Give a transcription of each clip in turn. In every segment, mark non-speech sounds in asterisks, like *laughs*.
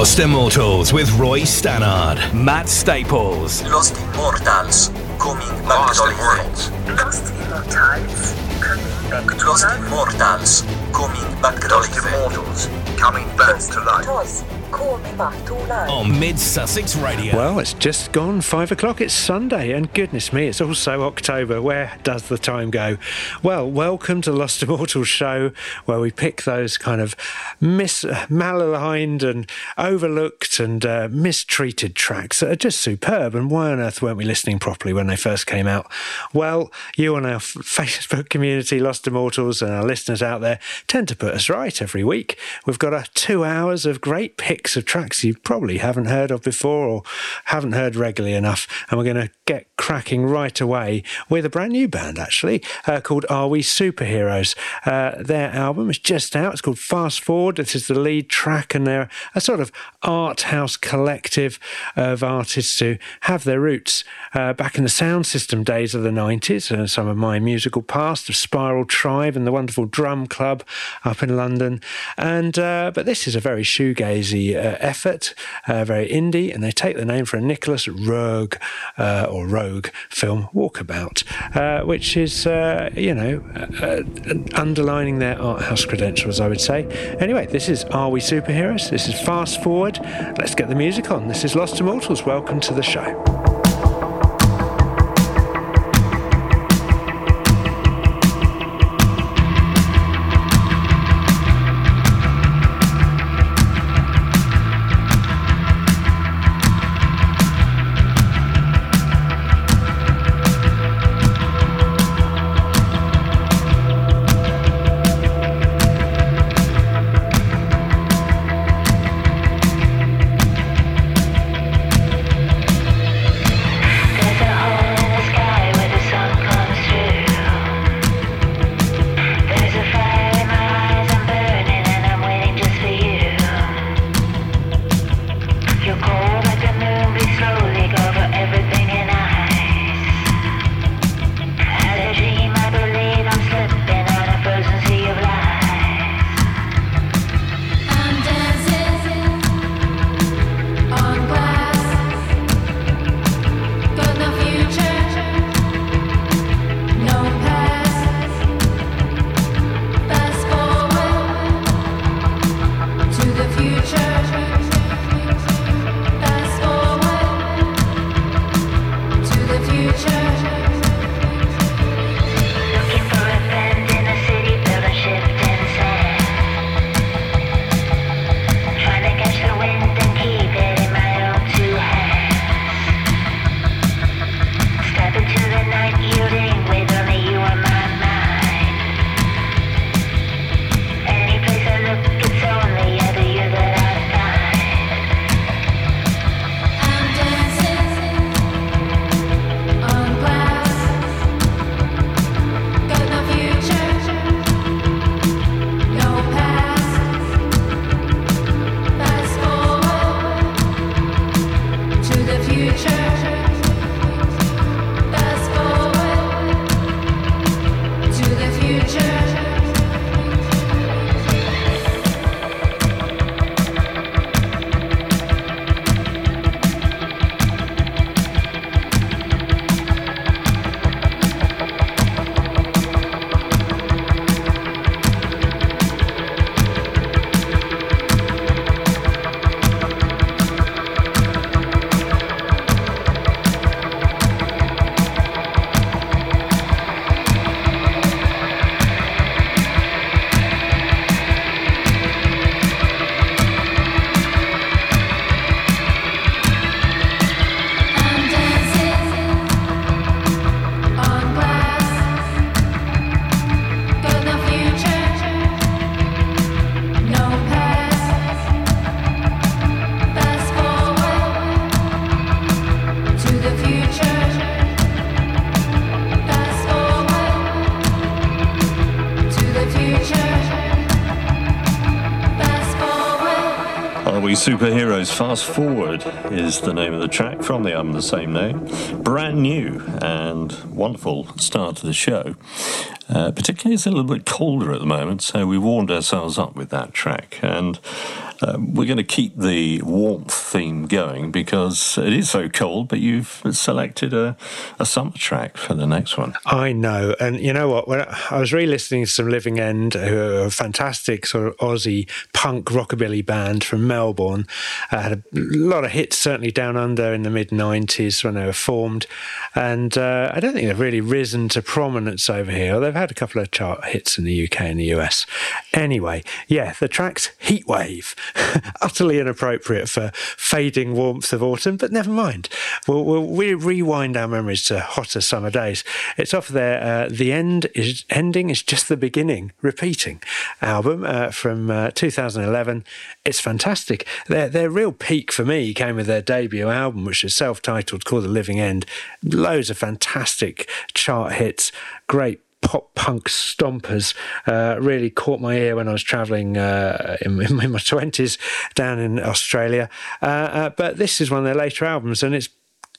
Lost Immortals with Roy Stannard, Matt Staples. Lost Immortals, coming back Lost to Immortals. Lost Immortals, coming back to Lost life. Immortals, coming back to Lost life. Immortals, coming back to life. Immortals, coming back to life. On Mid Sussex Radio. Well, it's just gone five o'clock. It's Sunday, and goodness me, it's also October. Where does the time go? Well, welcome to Lost Immortals show, where we pick those kind of mis malaligned and overlooked and uh, mistreated tracks that are just superb. And why on earth weren't we listening properly when they first came out? Well, you and our f- Facebook community, Lost Immortals, and our listeners out there tend to put us right every week. We've got a two hours of great picks of tracks you probably haven't heard of before or haven't heard regularly enough. And we're going to get cracking right away with a brand new band, actually, uh, called Are We Superheroes? Uh, their album is just out. It's called Fast Forward. This is the lead track, and they're a sort of art house collective of artists who have their roots uh, back in the sound system days of the 90s and some of my musical past of Spiral Tribe and the wonderful Drum Club up in London. And uh, but this is a very shoegazy uh, effort, uh, very indie, and they take the name from a Nicholas Rogue uh, or Rogue film, Walkabout, uh, which is uh, you know uh, underlining their art house credentials, I would say. Anyway, this is Are We Superheroes? This is Fast Forward. Let's get the music on. This is Lost Immortals. Welcome to the show. Superheroes Fast Forward is the name of the track from the album the same name. Brand new and wonderful start to the show. Uh, particularly, it's a little bit colder at the moment, so we warmed ourselves up with that track. And Um, we're going to keep the warmth theme going because it is so cold, but you've selected a, a summer track for the next one. I know, and you know what? When I was re-listening to some Living End, who are a fantastic sort of Aussie punk rockabilly band from Melbourne, uh, had a lot of hits certainly down under in the mid '90s when they were formed, and uh, I don't think they've really risen to prominence over here. They've had a couple of chart hits in the UK and the US. Anyway, yeah, the track's Heatwave, *laughs* utterly inappropriate for fading warmth of autumn, but never mind. We'll, we'll we rewind our memories to hotter summer days. It's off there. Uh, the end is ending is just the beginning. Repeating album uh, from uh, 2011. It's fantastic. Their their real peak for me came with their debut album, which is self-titled, called The Living End. Loads of fantastic chart hits. Great pop punk stompers uh, really caught my ear when I was travelling uh, in, *laughs* in my twenties down in Australia. Uh, uh, but this is one of their later albums, and it's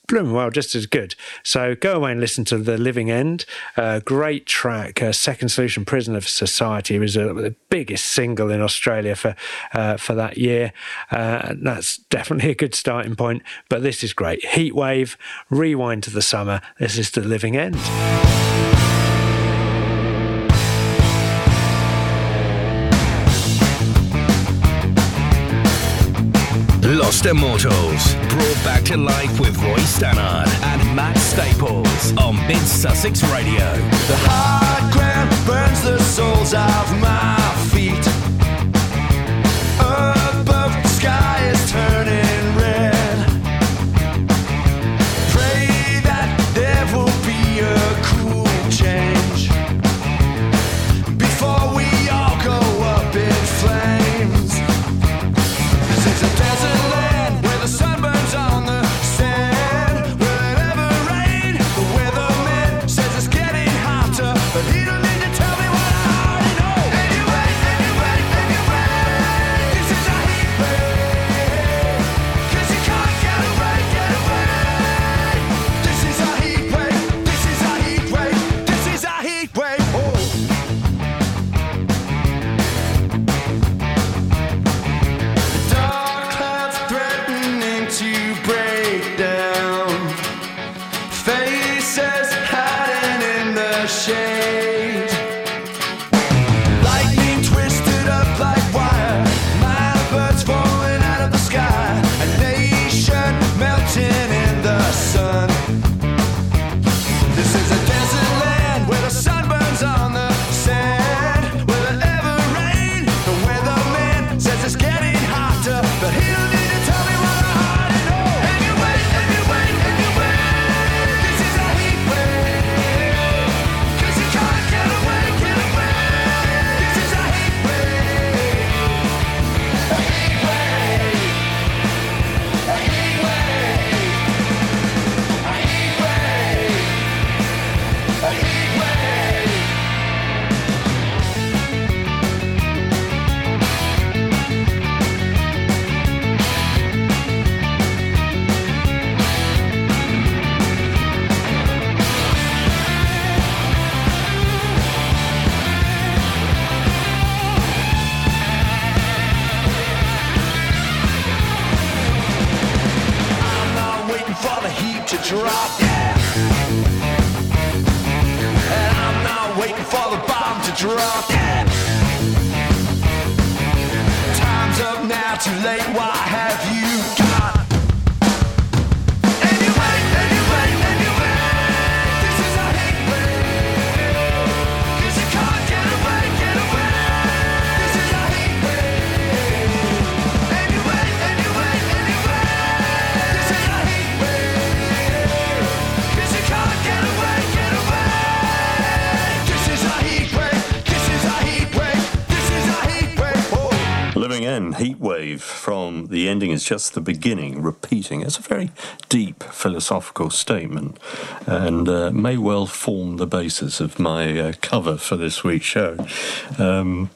blooming well just as good. So go away and listen to The Living End. Uh, great track. Uh, Second Solution, Prisoner of Society was uh, the biggest single in Australia for uh, for that year. Uh, that's definitely a good starting point. But this is great. Heatwave. Rewind to the summer. This is The Living End. Lost Immortals, brought back to life with Roy Stannard and Matt Staples on Mid Sussex Radio. The hard ground burns the soles of my feet. Above, the sky is turning is just the beginning, repeating. It's a very deep philosophical statement and uh, may well form the basis of my uh, cover for this week's show. Um,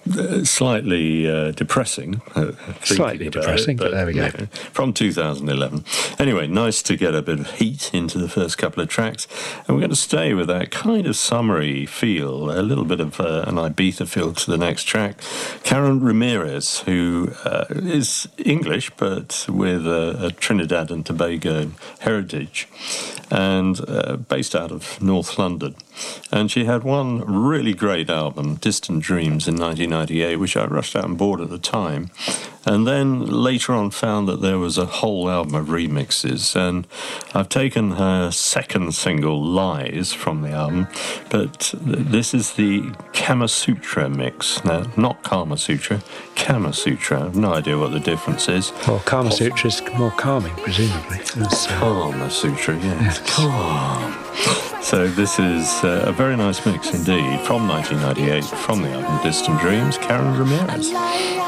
slightly uh, depressing. uh, Slightly depressing, but there we go. yeah, from 2011. Anyway, nice to get a bit of heat into the first couple of tracks. And we're going to stay with that kind of summery feel, a little bit of uh, an Ibiza feel to the next track. Karen Ramirez, who uh, is English, but with a, a Trinidad and Tobago heritage, and uh, based out of North London. And she had one really great album, Distant Dreams, in 1998, which I rushed out and bought at the time. And then later on found that there was a whole album of remixes. And I've taken her second single, Lies, from the album, but this is the Kama Sutra mix. Now, not Kama Sutra, Kama Sutra. I have no idea what the difference is. Well, Kama Sutra is more calming, presumably. Uh, Kama Sutra, yes. Calm. *laughs* So this is uh, a very nice mix indeed from 1998 from the album Distant Dreams, Karen Ramirez.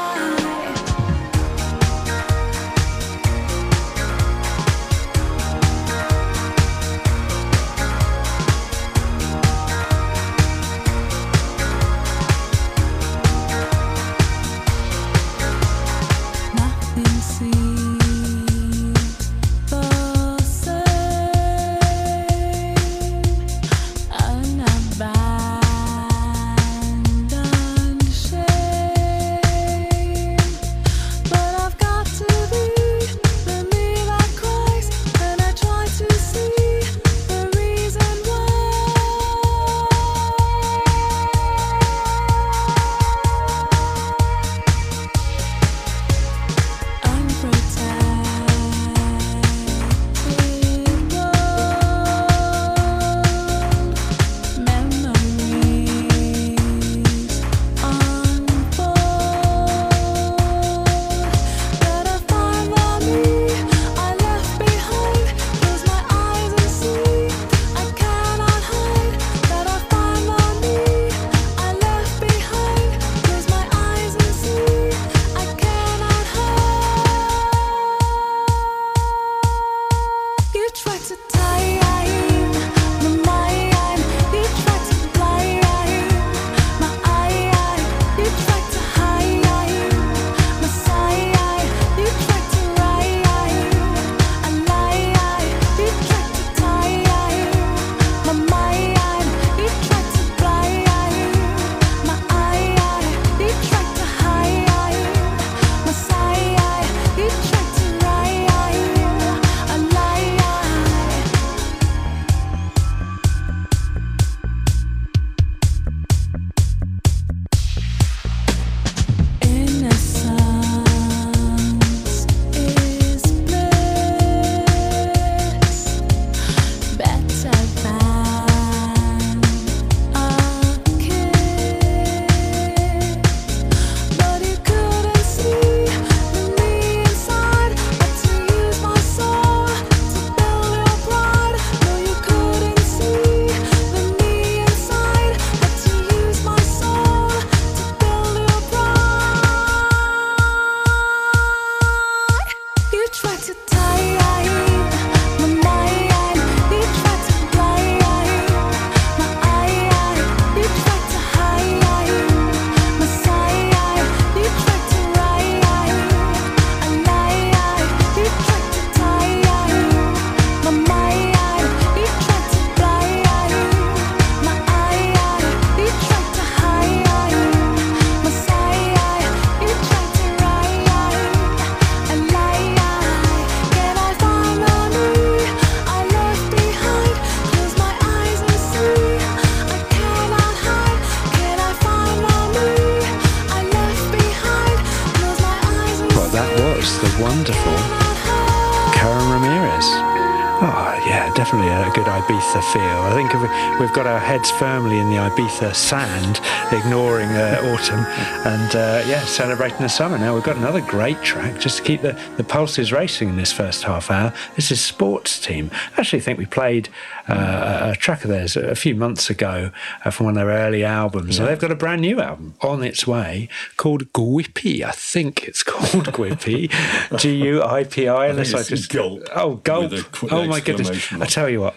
We've got our heads firmly in the Ibiza sand, ignoring uh, autumn, and uh, yeah, celebrating the summer. Now we've got another great track just to keep the, the pulses racing in this first half hour. This is Sports Team. I actually think we played uh, a track of theirs a few months ago uh, from one of their early albums. So they've got a brand new album on its way called Gwippy. I think it's *laughs* called Gwippy. *laughs* G U I P I. Unless I just Gulp Oh, gulp. a Oh my goodness! I tell you what.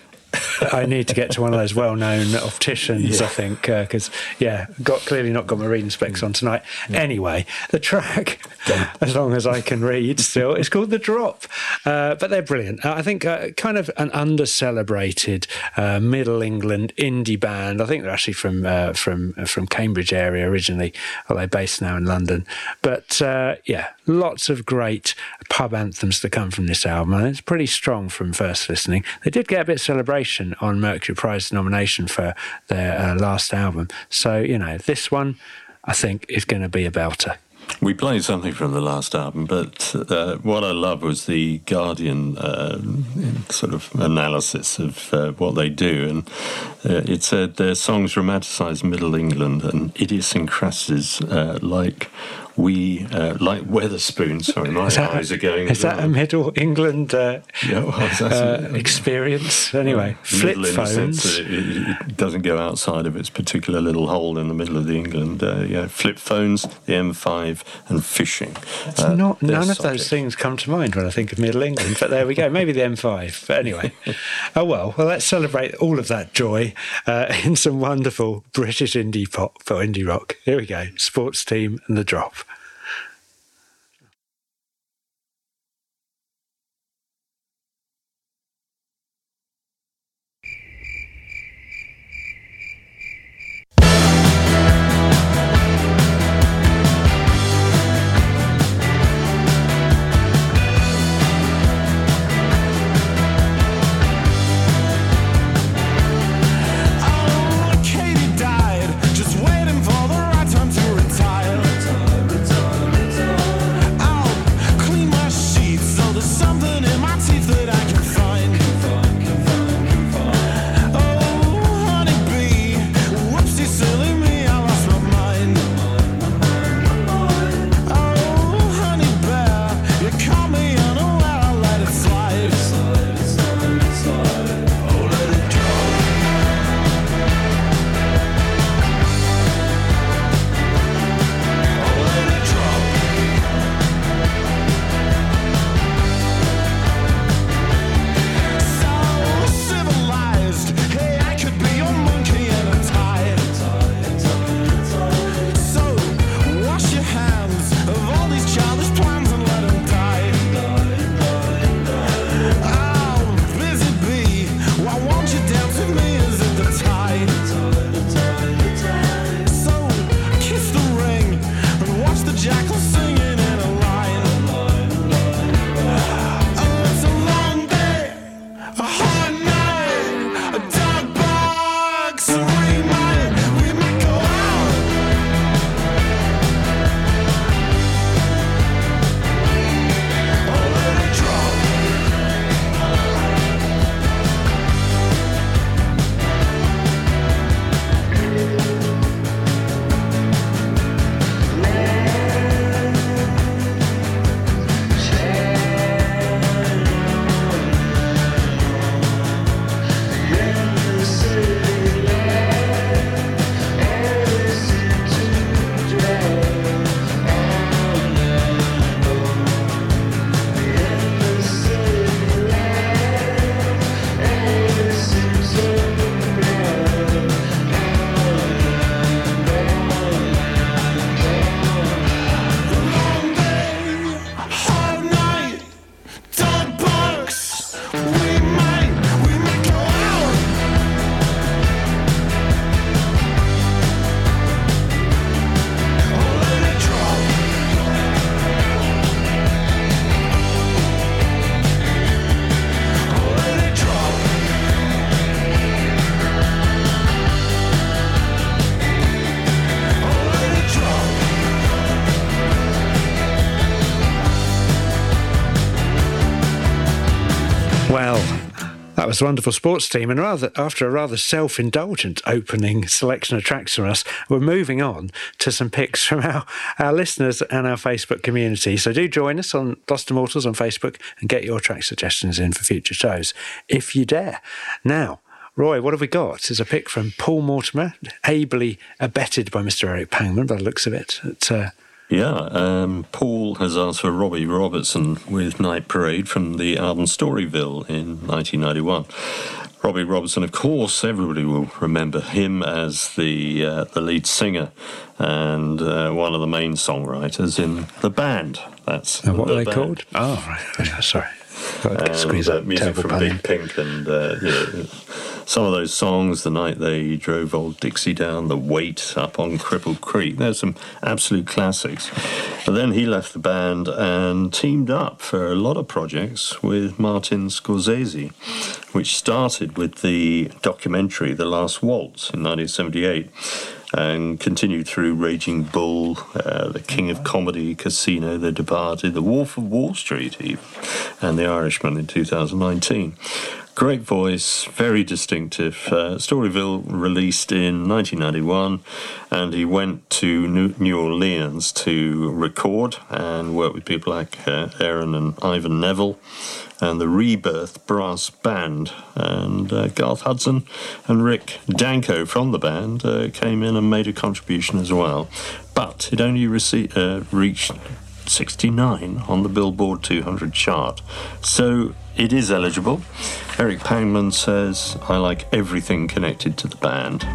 I need to get to one of those well-known opticians. I think because yeah, got clearly not got my reading specs on tonight. Anyway, the track, *laughs* as long as I can read, still, it's called the Drop. Uh, but they're brilliant. Uh, I think uh, kind of an under-celebrated uh, Middle England indie band. I think they're actually from uh, from uh, from Cambridge area originally, although they're based now in London. But uh, yeah, lots of great pub anthems to come from this album, and it's pretty strong from first listening. They did get a bit of celebration on Mercury Prize nomination for their uh, last album, so you know this one, I think, is going to be a belter. We played something from the last album, but uh, what I love was the Guardian uh, sort of analysis of uh, what they do. And uh, it said their songs romanticise Middle England and idiosyncrasies uh, like we, uh, like Wetherspoon. Sorry, my that, eyes are going. is that a Middle England uh, Yeah, well, uh, a- experience? Anyway, flip Middle in the sense phones. it, it doesn't go outside of its particular little hole in the middle of the England. Uh, yeah, flip phones, the M5, and fishing. Uh, not none of those things come to mind when I think of Middle England, but there we go. Maybe the M5. But anyway, *laughs* oh well. Well, let's celebrate all of that joy uh, in some wonderful British indie pop for indie rock. Here we go. Sports team and the drop. Was a wonderful sports team, and rather after a rather self-indulgent opening selection of tracks from us, we're moving on to some picks *laughs* from our, our listeners and our Facebook community. So do join us on Lost Immortals on Facebook and get your track suggestions in for future shows if you dare. Now. Roy, what have we got? Is a pick from Paul Mortimer, ably abetted by Mr. Eric Pangman by the looks of it. Uh, Yeah, um, Paul has asked for Robbie Robertson with Night Parade from the album Storyville in 1991. Robbie Robertson, of course, everybody will remember him as the uh, the lead singer and uh, one of the main songwriters in the band. That's And what the are they band. called? Oh, right. *laughs* Sorry. Got to And, squeeze uh, music from in. Big Pink and uh, you know, some of those songs, the night they drove old Dixie down, the weight up on Cripple Creek. There's some absolute classics. But then he left the band and teamed up for a lot of projects with Martin Scorsese, which started with the documentary The Last Waltz in 1978 and continued through Raging Bull, uh, The King of Comedy, Casino, The Departed, The Wolf of Wall Street, even, and The Irishman in 2019. Great voice, very distinctive. Uh, Storyville released in 1991, and he went to New Orleans to record and work with people like uh, Aaron and Ivan Neville and the Rebirth Brass Band. And uh, Garth Hudson and Rick Danko from the band uh, came in and made a contribution as well. But it only rece- uh, reached 69 on the Billboard 200 chart. So it is eligible. Eric Pangman says, I like everything connected to the band.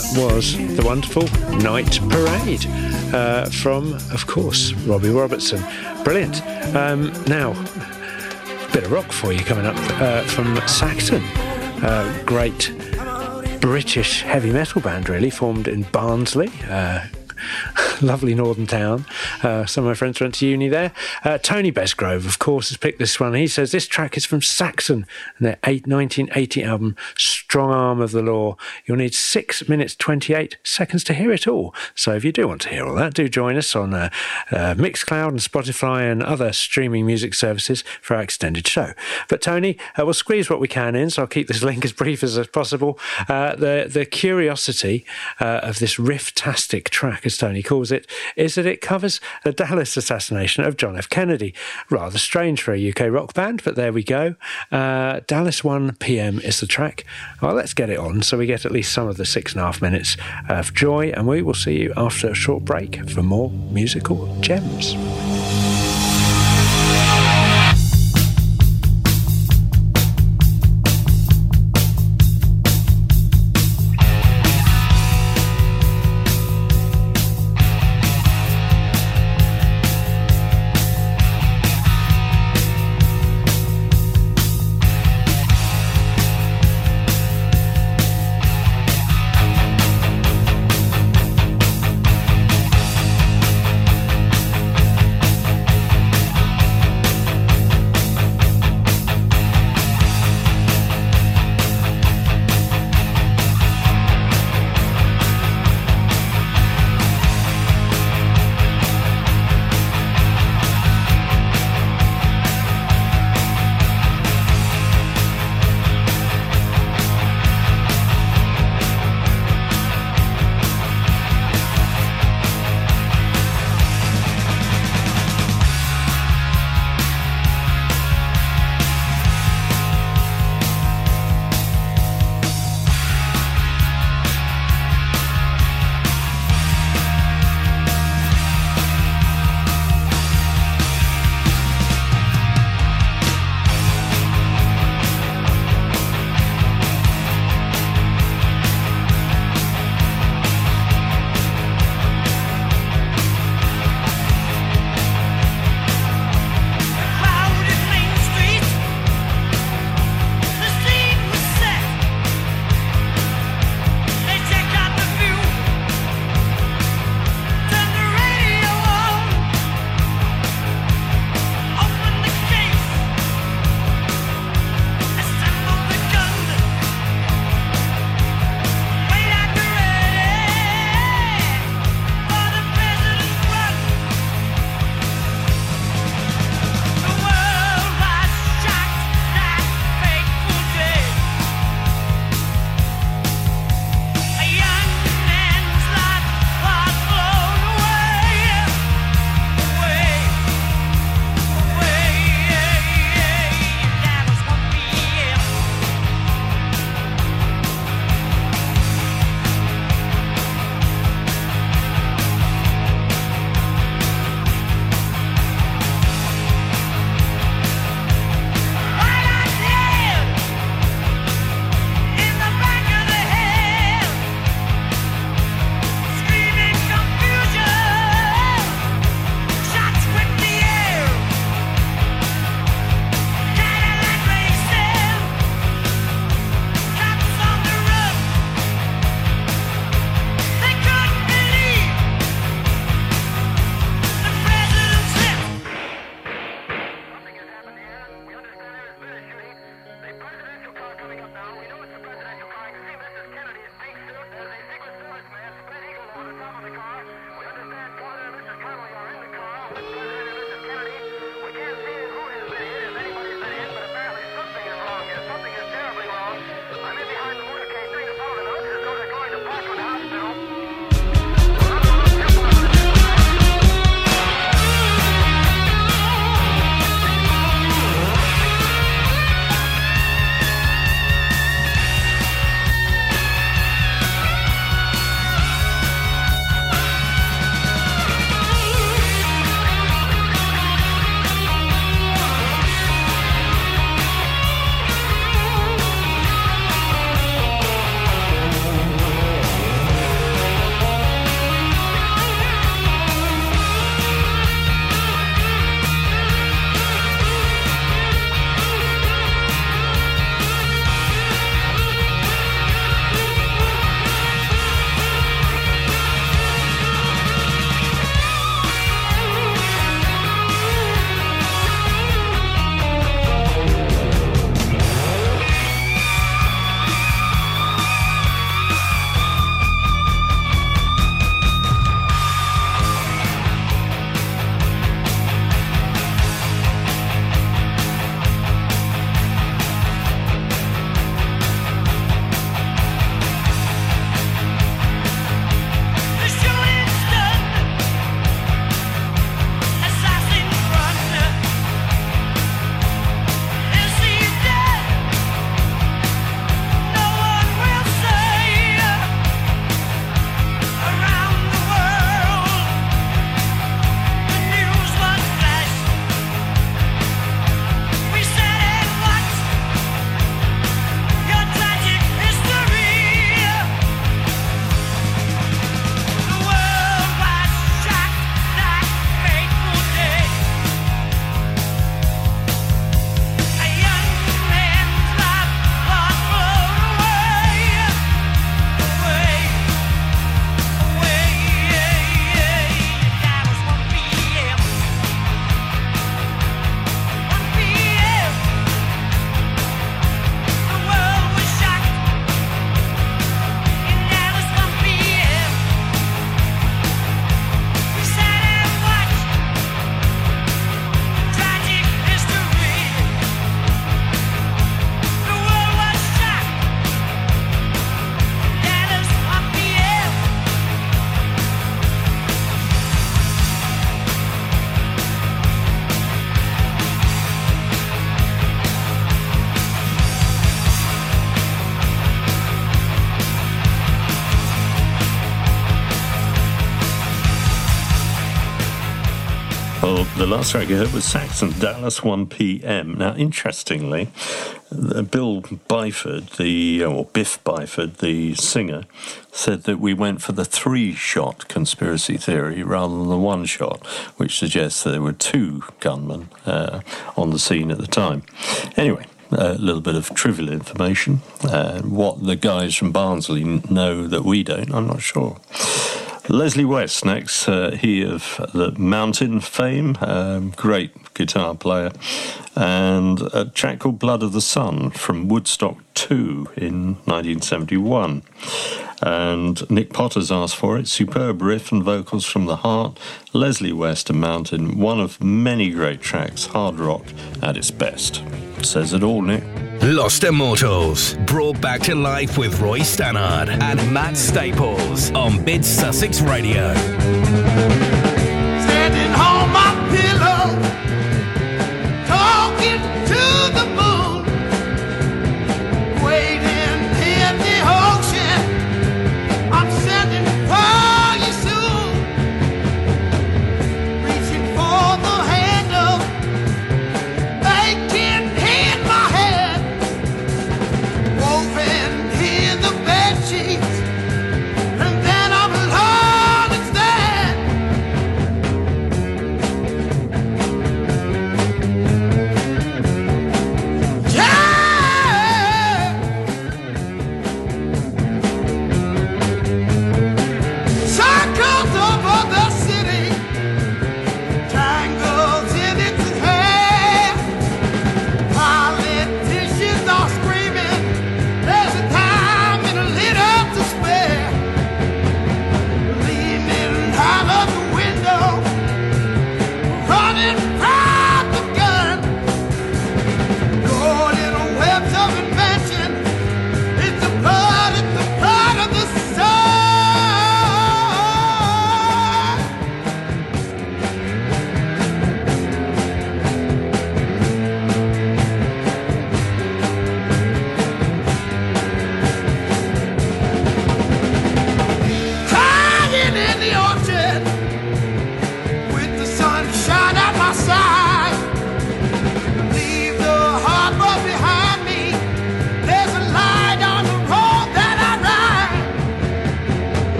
That was the wonderful Night Parade uh, from, of course, Robbie Robertson. Brilliant. Um, now, bit of rock for you coming up uh, from Saxon. Uh, great British heavy metal band, really, formed in Barnsley. Uh, *laughs* lovely northern town. Uh, some of my friends went to uni there. Uh, Tony Besgrove, of course, has picked this one. He says this track is from Saxon and their eight, 1980 album, Strong Arm of the Law. You'll need six minutes 28 seconds to hear it all. So if you do want to hear all that, do join us on uh, uh, Mixcloud and Spotify and other streaming music services for our extended show. But Tony, uh, we'll squeeze what we can in, so I'll keep this *laughs* link as brief as possible. Uh, the the curiosity uh, of this riff-tastic track, as Tony calls it, is that it covers the Dallas assassination of John F. Kennedy. Rather strange for a UK rock band, but there we go. Uh, Dallas 1 p.m. is the track. Well, let's get it on so we get at least some of the six and a half minutes of joy, and we will see you after a short break for more musical gems. Last track you heard was Saxon, Dallas 1 p.m. Now, interestingly, uh, Bill Byford, the or Biff Byford, the singer, said that we went for the three-shot conspiracy theory rather than the one-shot, which suggests that there were two gunmen uh, on the scene at the time. Anyway. A little bit of trivial information. Uh, what the guys from Barnsley know that we don't, I'm not sure. Leslie West next, uh, he of the Mountain fame, um, great guitar player, and a track called Blood of the Sun from Woodstock 2 in 1971. And Nick Potter's asked for it. Superb riff and vocals from the heart. Leslie West and Mountain, one of many great tracks, hard rock at its best. Says it all, Nick. Lost Immortals, brought back to life with Roy Stannard and Matt Staples on Mid Sussex Radio.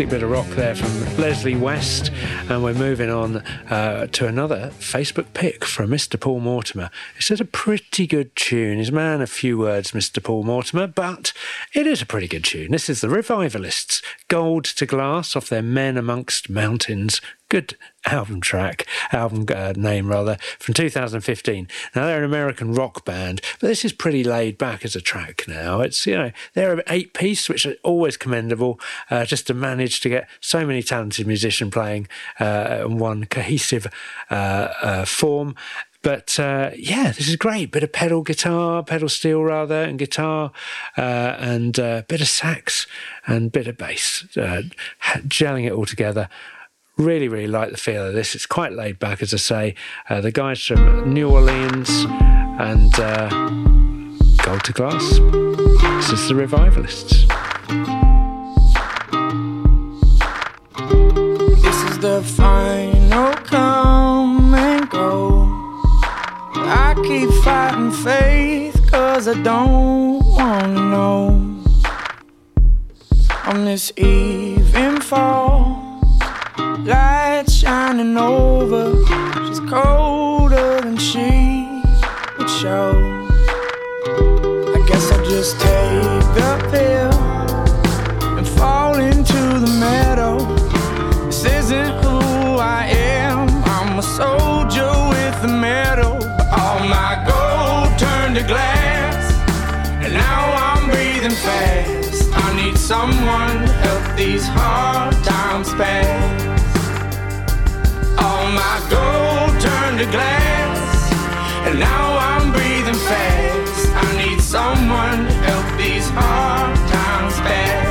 Fantastic bit of rock there from Leslie West. And we're moving on uh, to another Facebook pick from Mr. Paul Mortimer. It says a pretty good tune. His man, a few words, Mr. Paul Mortimer, but it is a pretty good tune. This is the Revivalists, Gold to Glass off their Men Amongst Mountains. Good album track, album uh, name rather, from 2015. Now they're an American rock band, but this is pretty laid back as a track now. It's, you know, they're an eight piece, which is always commendable, uh, just to manage to get so many talented musicians playing uh, in one cohesive uh, uh, form. But uh, yeah, this is great. Bit of pedal guitar, pedal steel rather, and guitar, uh, and a bit of sax and bit of bass, uh, gelling it all together. Really, really like the feel of this. It's quite laid back, as I say. Uh, the guys from New Orleans and uh, Gold to Glass. This is the Revivalists. This is the final come and go. I keep fighting faith cause I don't wanna know. On this eve in fall, light shining over. She's colder than she would show. I guess I'll just take the pill and fall into the meadow. This isn't who I am. I'm a soldier with a medal. All my gold turned to glass. And now I'm breathing fast. I need someone to help these hard times pass my gold turned to glass, and now I'm breathing fast. I need someone to help these hard times pass.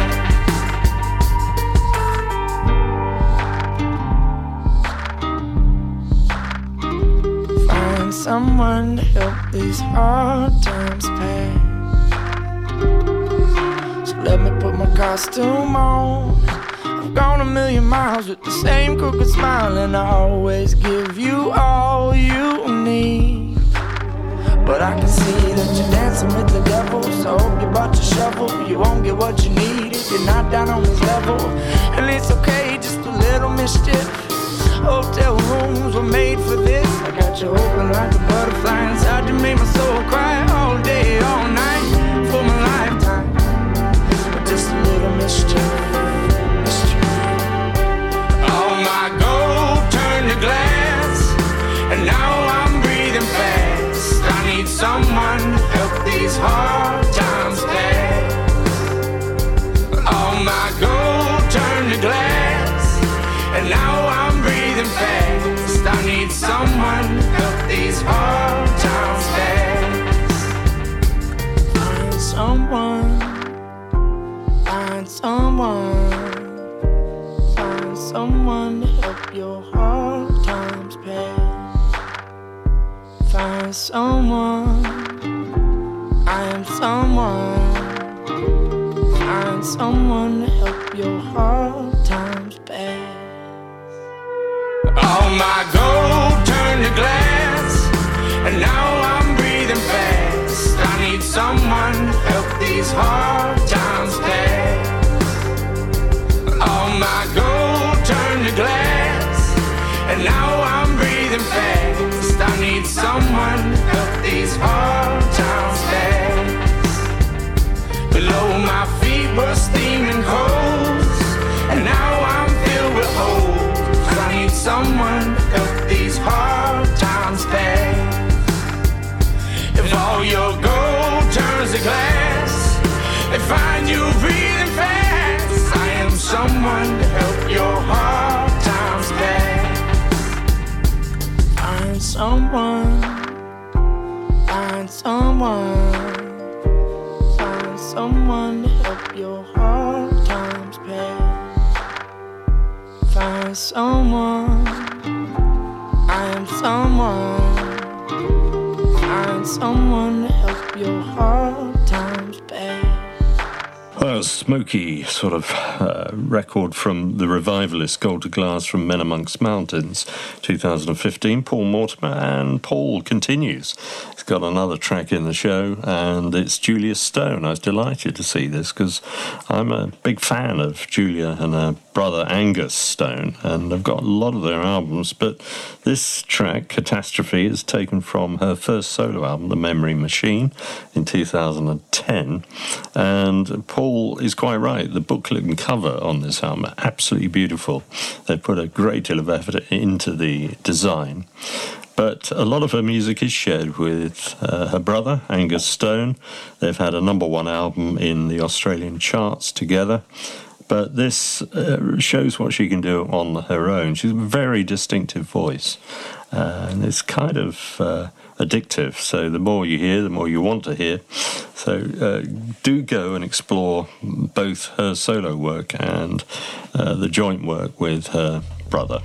Find someone to help these hard times pass. So let me put my costume on. I've gone a million miles with the same crooked smile, and I always give you all you need. But I can see that you're dancing with the devil. So hope you bought your shovel. You won't get what you need if you're not down on his level. And it's okay, just a little mischief. Hotel rooms were made for this. I got you open like a butterfly inside. You made my soul cry all day, all night for my lifetime. But just a little mischief. Someone help these hard times pass. All my gold turned to glass, and now I'm breathing fast. I need someone help these hard times pass. Find someone, find someone, find someone to help your hard Find someone, I am someone. Find someone to help your hard times pass. All my gold turned to glass, and now I'm breathing fast. I need someone to help these hard you breathing fast. I am someone to help your hard times pass. Find someone, find someone, find someone to help your hard times pass. Find someone, I am someone. Find someone to help your hard. Well, a smoky sort of uh, record from the revivalist Gold to Glass from Men Amongst Mountains, 2015. Paul Mortimer and Paul continues. He's got another track in the show, and it's Julia Stone. I was delighted to see this because I'm a big fan of Julia and her brother Angus Stone, and I've got a lot of their albums. But this track, Catastrophe, is taken from her first solo album, The Memory Machine, in 2010. And Paul is quite right. The booklet and cover on this album are absolutely beautiful. They put a great deal of effort into the design. But a lot of her music is shared with uh, her brother, Angus Stone. They've had a number one album in the Australian charts together. But this uh, shows what she can do on her own. She's a very distinctive voice. Uh, and it's kind of uh, addictive. So the more you hear, the more you want to hear. So uh, do go and explore both her solo work and uh, the joint work with her brother.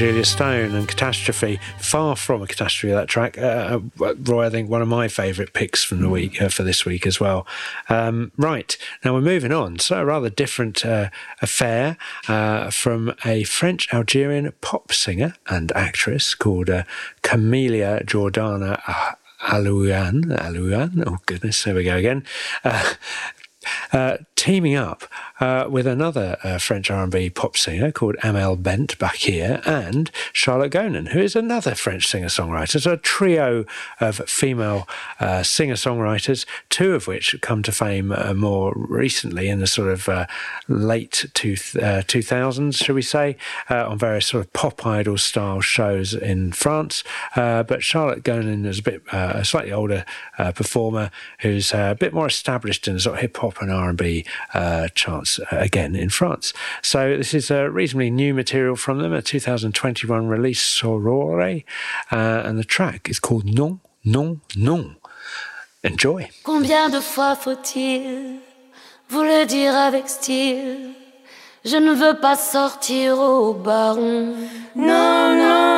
Julia Stone and Catastrophe. Far from a catastrophe, that track. Uh, uh, Roy, I think one of my favourite picks from the week uh, for this week as well. Um, right, now we're moving on. So, a rather different uh, affair uh, from a French Algerian pop singer and actress called uh, Camelia Jordana. Alouan, Alouan, oh goodness, there we go again. Uh, uh, teaming up uh, with another uh, French R&B pop singer called Amel Bent back here, and Charlotte Gonin, who is another French singer-songwriter. So a trio of female uh, singer-songwriters, two of which come to fame uh, more recently in the sort of uh, late two, uh, 2000s, shall we say, uh, on various sort of pop idol style shows in France. Uh, but Charlotte Gonin is a bit uh, a slightly older uh, performer who's uh, a bit more established in sort of hip hop and R&B uh, charts uh, again in France. So this is a reasonably new material from them, a 2021 release, Sorore, uh, and the track is called Non, Non, Non. Enjoy. Combien de fois faut-il vous le dire avec style Je ne veux pas sortir au baron. Non, non, non,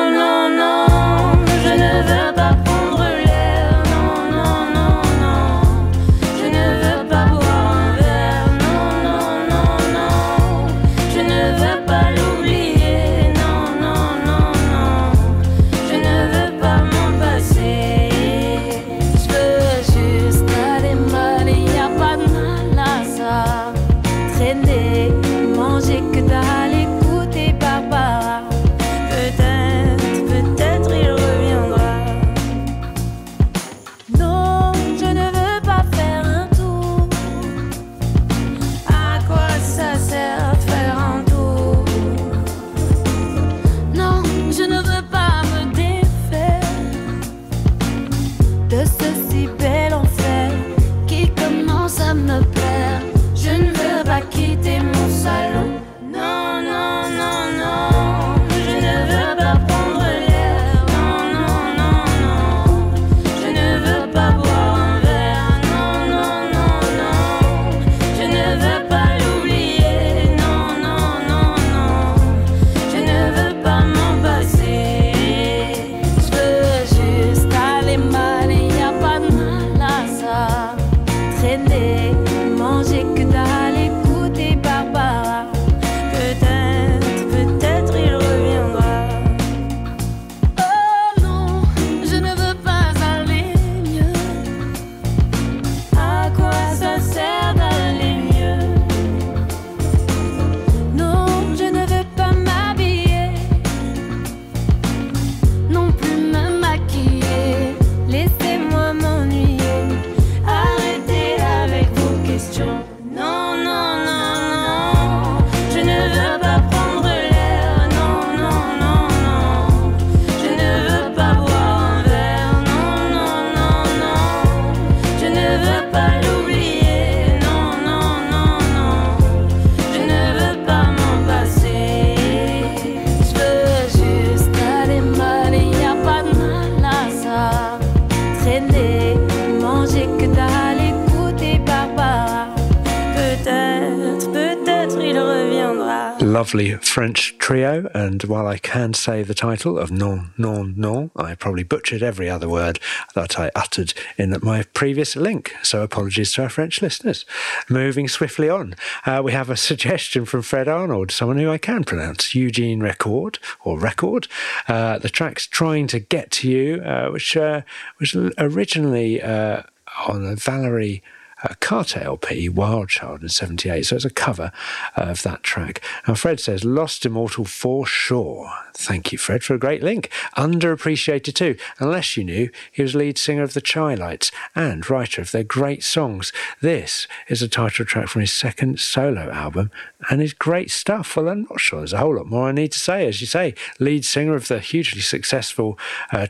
French trio, and while I can say the title of Non, Non, Non, I probably butchered every other word that I uttered in my previous link, so apologies to our French listeners. Moving swiftly on, uh, we have a *laughs* suggestion from Fred Arnold, someone who I can pronounce, Eugene Record, or Record. Uh, the track's Trying to Get to You, uh, which uh, was originally uh, on a Valerie uh, Carter LP, Wild Child in 78. So it's a cover of that track. Now, Fred says, Lost Immortal for sure. Thank you, Fred, for a great link. Underappreciated too, unless you knew he was lead singer of the Chi-Lites and writer of their great songs. This is a title track from his second solo album and is great stuff. Well, I'm not sure there's a whole lot more I need to say. As you say, lead singer of the hugely successful uh,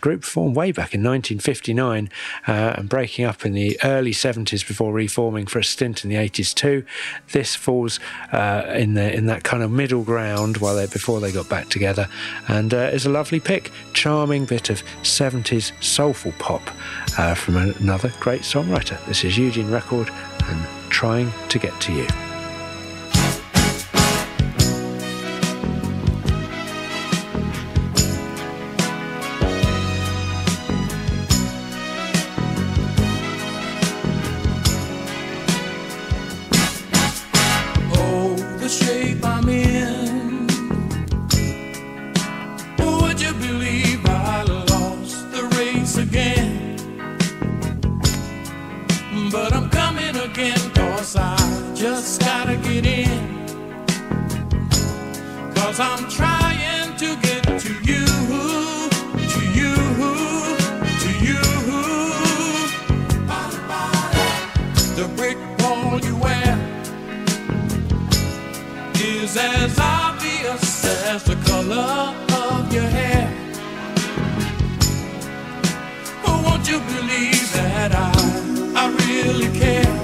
group formed way back in 1959 uh, and breaking up in the early 70s before reforming for a stint in the 80s too. This falls uh, in the in that kind of middle ground while they before they got back together, and uh, is a lovely pick, charming bit of 70s soulful pop uh, from another great songwriter. This is Eugene Record and trying to get to you. Cause I'm trying to get to you, to you, to you. The brick wall you wear is as obvious as the color of your hair. Oh, won't you believe that I, I really care?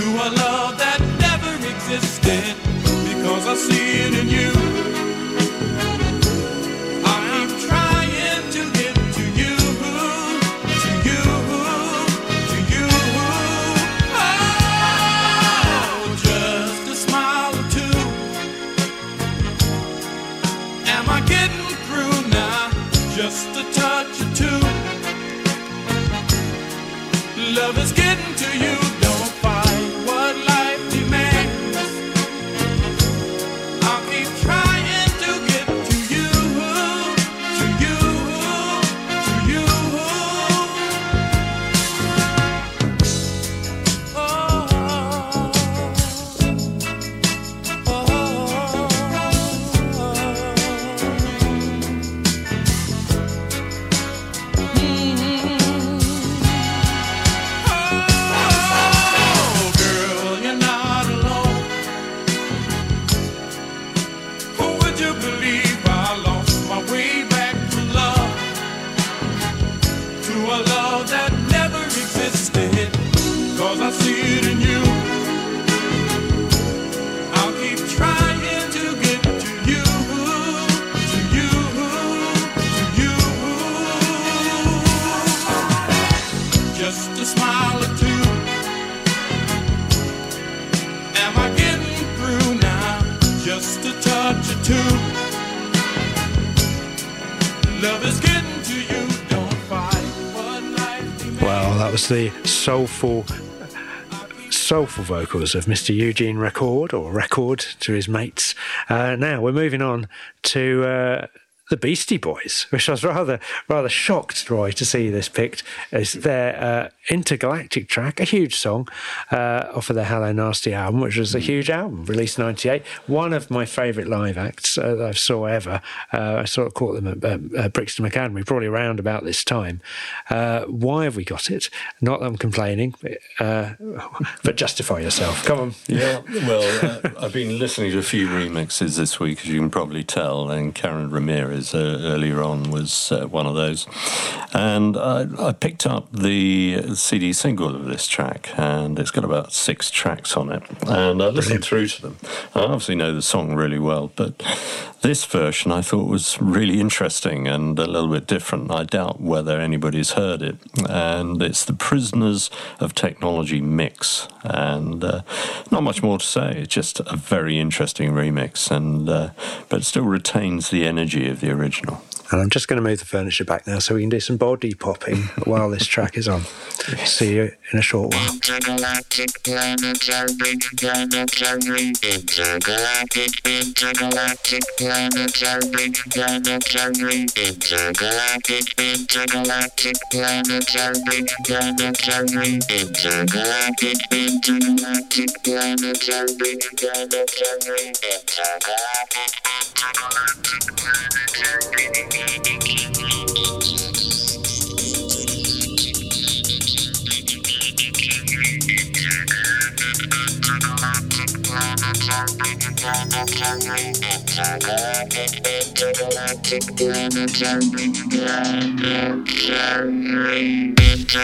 To a love that never existed because I see it in you. The soulful, soulful vocals of Mr. Eugene Record, or Record to his mates. Uh, now we're moving on to uh, the Beastie Boys, which I was rather rather shocked, Roy, to see this picked as their uh, intergalactic track, a huge song uh, off of their Hello Nasty album, which was a huge album released in '98. One of my favourite live acts uh, that I saw ever. Uh, I sort of caught them at um, uh, Brixton Academy, probably around about this time. Uh, why have we got it? Not that I'm complaining, uh, *laughs* but justify yourself. Come on. Yeah, *laughs* well, uh, I've been listening to a few remixes this week, as you can probably tell, and Karen Ramirez uh, earlier on was uh, one of those. And I, I picked up the CD single of this track, and it's got about six tracks on it. And I listened through to them. I obviously know the song really well, but this version I thought was really interesting and a little bit different. I doubt whether anybody's heard it. And it's the Prisoners of Technology mix. And uh, not much more to say. It's just a very interesting remix, and uh, but it still retains the energy of the original. And I'm just going to move the furniture back now so we can do some body popping *laughs* while this track is on. See you in a short while. Intergalactic planetary, planetary, intergalactic, intergalactic, planetary, planetary, intergalactic, intergalactic, planetary, planetary, intergalactic, intergalactic, planetary, planetary, intergalactic, intergalactic, planetary, planetary,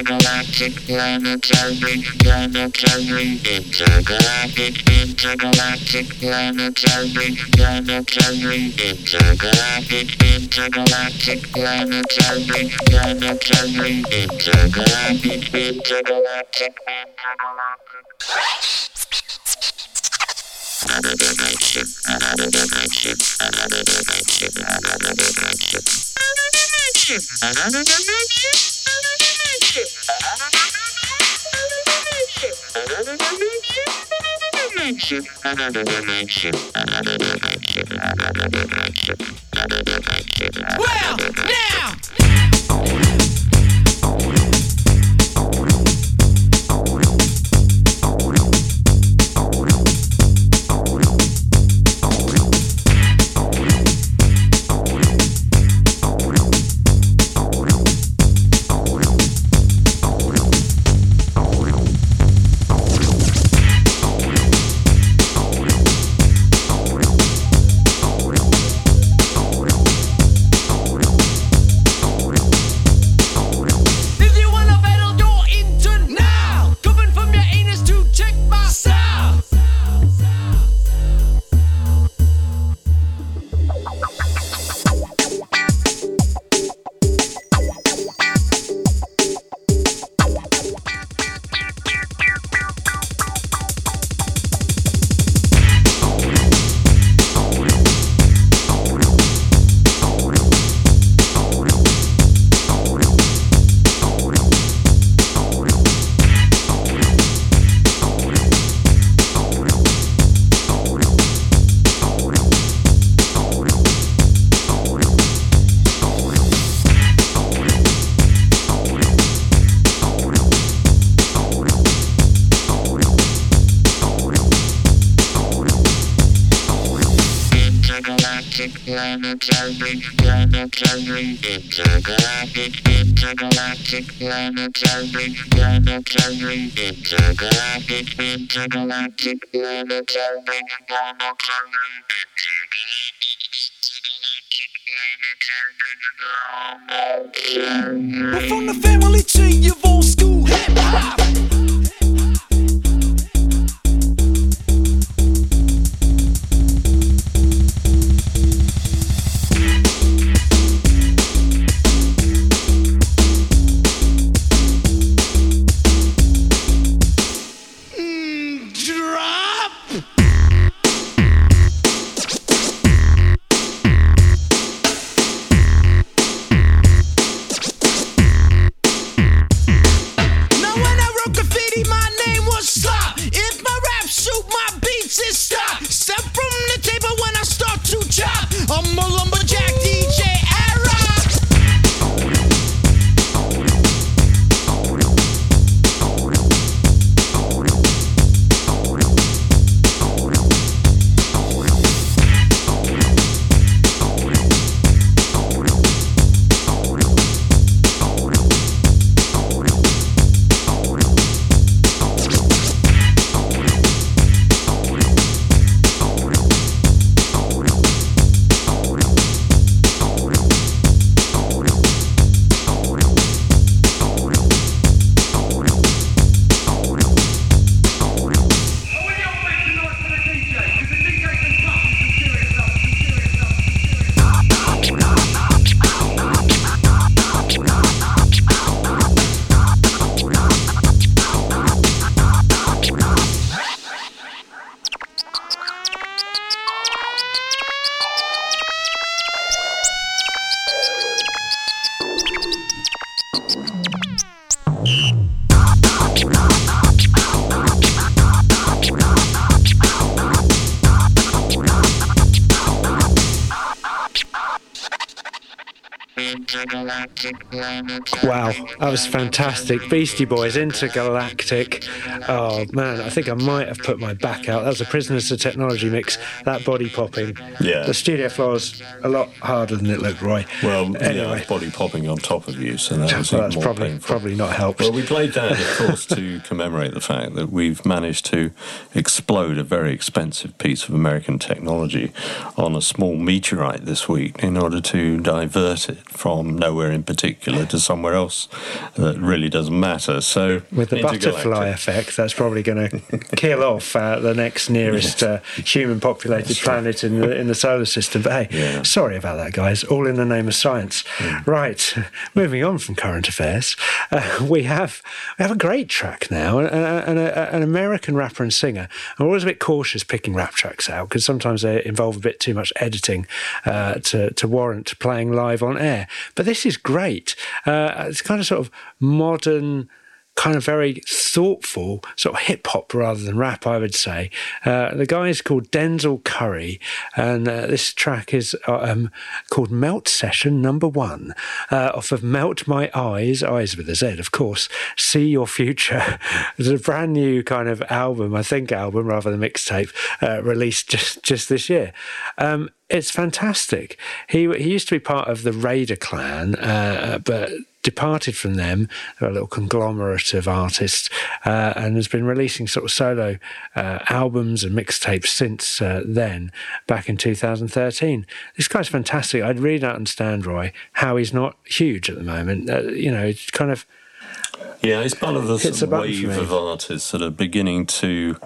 intergalactic, intergalactic, intergalactic, intergalactic, Well, now. Planetary, planetary, We're from the family tree of old school hip hop. Thank you. Wow, that was fantastic. Beastie Boys, Intergalactic. Oh man, I think I might have put my back out. That was a Prisoners to Technology mix. That body popping. Yeah. The studio floor's a lot harder than it looked, Roy. Well, yeah, anyway. body popping on top of you, so that was Well, that's probably painful. probably not helped. Well, we played that, of course, to *laughs* commemorate the fact that we've managed to explode a very expensive piece of American technology on a small meteorite this week in order to divert it from nowhere in particular to somewhere else that really doesn't matter. So, With the butterfly effect, that's probably going to kill off uh, the next nearest uh, human-populated planet in the in the solar system. But hey, sorry about that, guys. All in the name of science. Right. *laughs* Moving on from current affairs, uh, we have we have a great track now, and, and a, an American rapper and singer. I'm always a bit cautious picking rap tracks out because sometimes they involve a bit too much editing uh, to to warrant playing live on air. But this is great. Uh, it's kind of sort of modern kind of very thoughtful, sort of hip hop rather than rap, I would say. Uh, the guy is called Denzel Curry, and uh, this track is uh, um, called Melt Session Number One, uh, off of Melt My Eyes, Eyes with a Z, of course. See Your Future. *laughs* it's a brand new kind of album, I think album rather than mixtape, uh, released just just this year. Um, it's fantastic. He he used to be part of the Raider Klan, uh, but departed from them. A little conglomerate of artists, uh, and has been releasing sort of solo uh, albums and mixtapes since uh, then, back in 2013. This guy's fantastic. I really don't understand, Roy, how he's not huge at the moment. Uh, you know, it's kind of. Yeah, it's part of the sort of wave of artists that are beginning to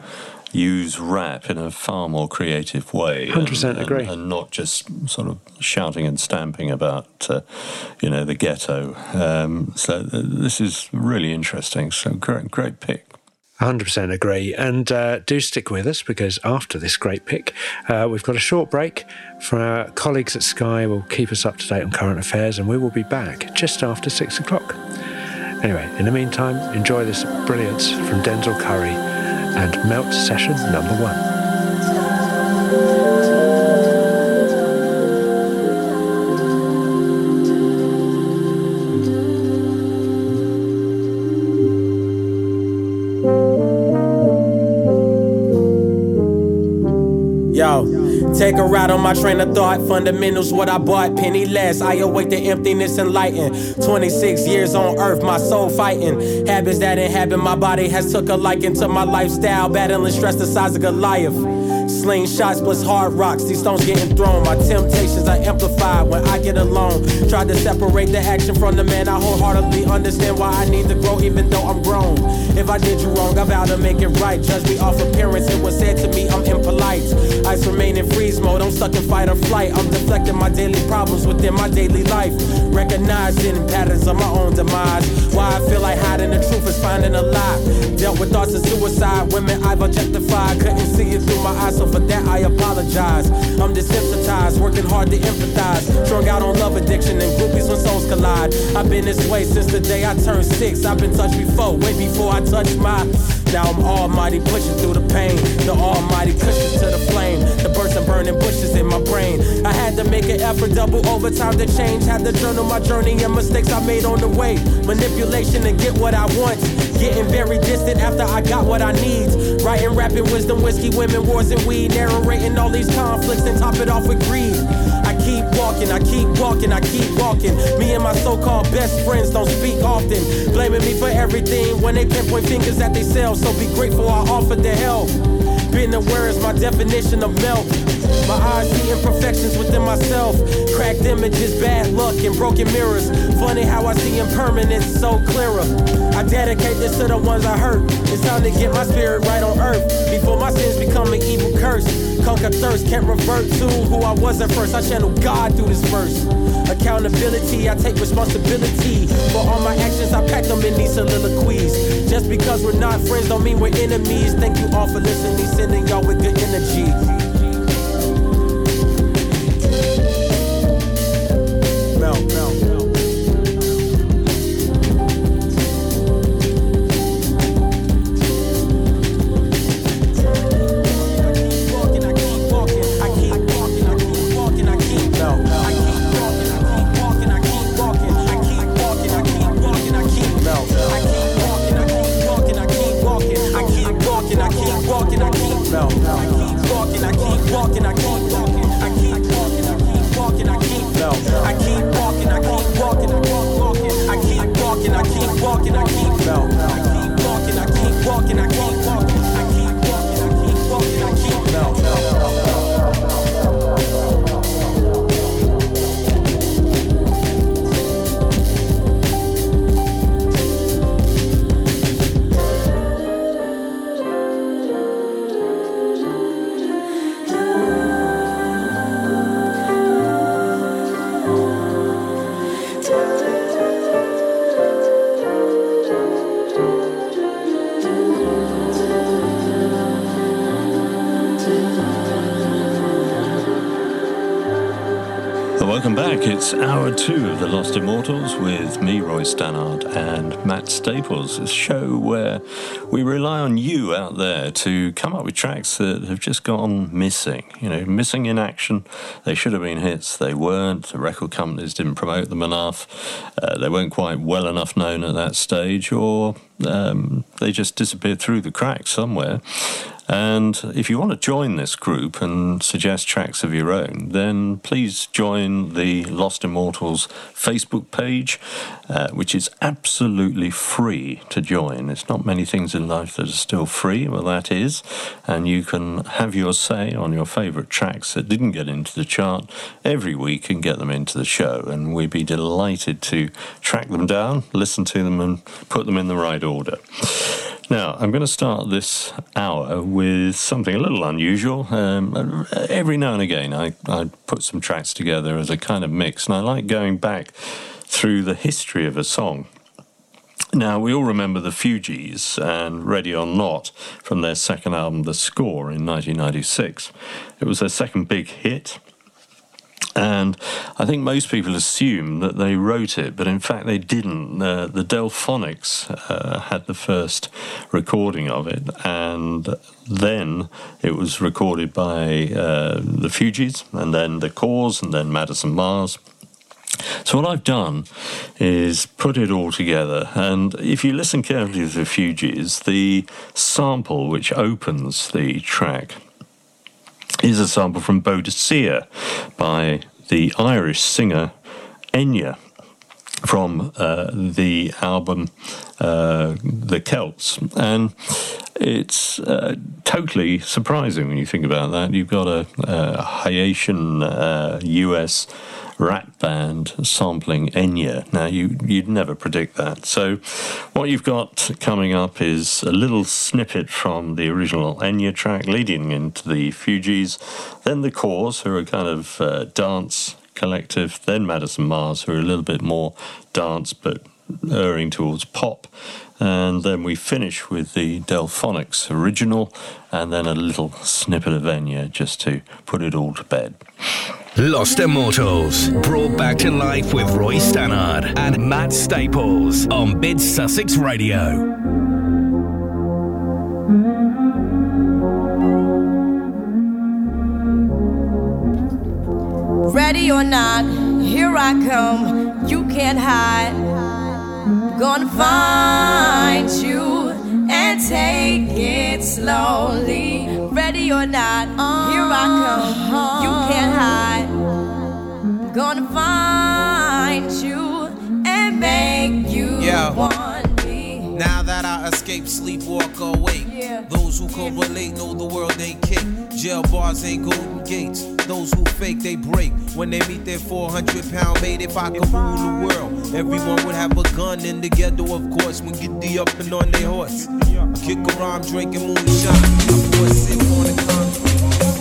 use rap in a far more creative way. 100% and, agree. And, and not just sort of shouting and stamping about, uh, you know, the ghetto. Um, so th- this is really interesting. So great, great pick. 100% agree. And uh, do stick with us because after this great pick, uh, we've got a short break for our colleagues at Sky. will keep us up to date on current affairs and we will be back just after six o'clock. Anyway, in the meantime, enjoy this brilliance from Denzel Curry and Melt Session number one. Take a ride on my train of thought. Fundamentals, what I bought, penny less. I awake the emptiness and lighten. 26 years on earth, my soul fighting. Habits that inhabit my body has took a liking to my lifestyle. Battling stress the size of Goliath. Slingshots plus hard rocks, these stones getting thrown. My temptations are amplified when I get alone. Tried to separate the action from the man. I wholeheartedly understand why I need to grow, even though I'm grown. If I did you wrong, I vow to make it right. Judge me off appearance, it was said to me I'm impolite. Ice remain in freeze mode, I'm stuck in fight or flight. I'm deflecting my daily problems within my daily life. Recognizing patterns of my own demise. Why I feel like hiding the truth is finding a lie. Dealt with thoughts of suicide, women I've objectified. Couldn't see it through my eyes, so for that I apologize. I'm desensitized, working hard to empathize. Strung out on love addiction and groupies when souls collide. I've been this way since the day I turned six. I've been touched before, way before I touched my. Now I'm almighty pushing through the pain. The almighty cushions to the flame. The and burning bushes in my brain. I had to make an effort, double overtime to change. Had to journal my journey and mistakes I made on the way. Manipulation to get what I want. Getting very distant after I got what I need. Writing, rapping, wisdom, whiskey, women, wars, and weed. Narrating all these conflicts and top it off with greed. I keep walking, I keep walking, I keep walking. Me and my so-called best friends don't speak often. Blaming me for everything when they pinpoint fingers at themselves. So be grateful I offered the help. Being aware is my definition of melt. My eyes see imperfections within myself. Cracked images, bad luck, and broken mirrors. Funny how I see impermanence so clearer. I dedicate this to the ones I hurt. It's time to get my spirit right on earth before my sins become an evil curse. Conquer thirst, can't revert to who I was at first. I channel God through this verse. Accountability, I take responsibility for all my actions. I pack them in these soliloquies. Just because we're not friends don't mean we're enemies. Thank you all for listening, sending y'all with good energy. It's hour two of The Lost Immortals with me, Roy Stannard, and Matt Staples. A show where we rely on you out there to come up with tracks that have just gone missing. You know, missing in action. They should have been hits, they weren't. The record companies didn't promote them enough. Uh, they weren't quite well enough known at that stage, or um, they just disappeared through the cracks somewhere. And if you want to join this group and suggest tracks of your own, then please join the Lost Immortals Facebook page, uh, which is absolutely free to join. It's not many things in life that are still free, well, that is. And you can have your say on your favourite tracks that didn't get into the chart every week and get them into the show. And we'd be delighted to track them down, listen to them, and put them in the right order. Now, I'm going to start this hour with something a little unusual. Um, every now and again, I, I put some tracks together as a kind of mix, and I like going back through the history of a song. Now, we all remember the Fugees and Ready or Not from their second album, The Score, in 1996. It was their second big hit. And I think most people assume that they wrote it, but in fact they didn't. Uh, the Delphonics uh, had the first recording of it, and then it was recorded by uh, the Fugees, and then the Course, and then Madison Mars. So what I've done is put it all together, and if you listen carefully to the Fugees, the sample which opens the track is a sample from Boadicea by the Irish singer Enya from uh, the album uh, The Celts. And it's uh, totally surprising when you think about that. You've got a, a Haitian uh, US rap band sampling Enya. Now, you, you'd never predict that. So, what you've got coming up is a little snippet from the original Enya track leading into the Fugees, then the Course, who are kind of uh, dance collective, then Madison Mars, who are a little bit more dance but erring towards pop. And then we finish with the Delphonics original, and then a little snippet of Enya just to put it all to bed. Lost Immortals, brought back to life with Roy Stannard and Matt Staples on Mid Sussex Radio. Ready or not, here I come. You can't hide. Gonna find you and take it slowly. Ready or not, here I come. You can't hide. Gonna find you and make you Yeah. me. Now that I escape, sleep, walk awake. Those who correlate know the world ain't kick. Jail bars ain't golden gates. Those who fake, they break. When they meet their 400 pound mate, if I could rule the world, everyone would have a gun in the ghetto, of course. When get the up and on their horse. Kick around drinking moonshine. I pour a sip on the concrete.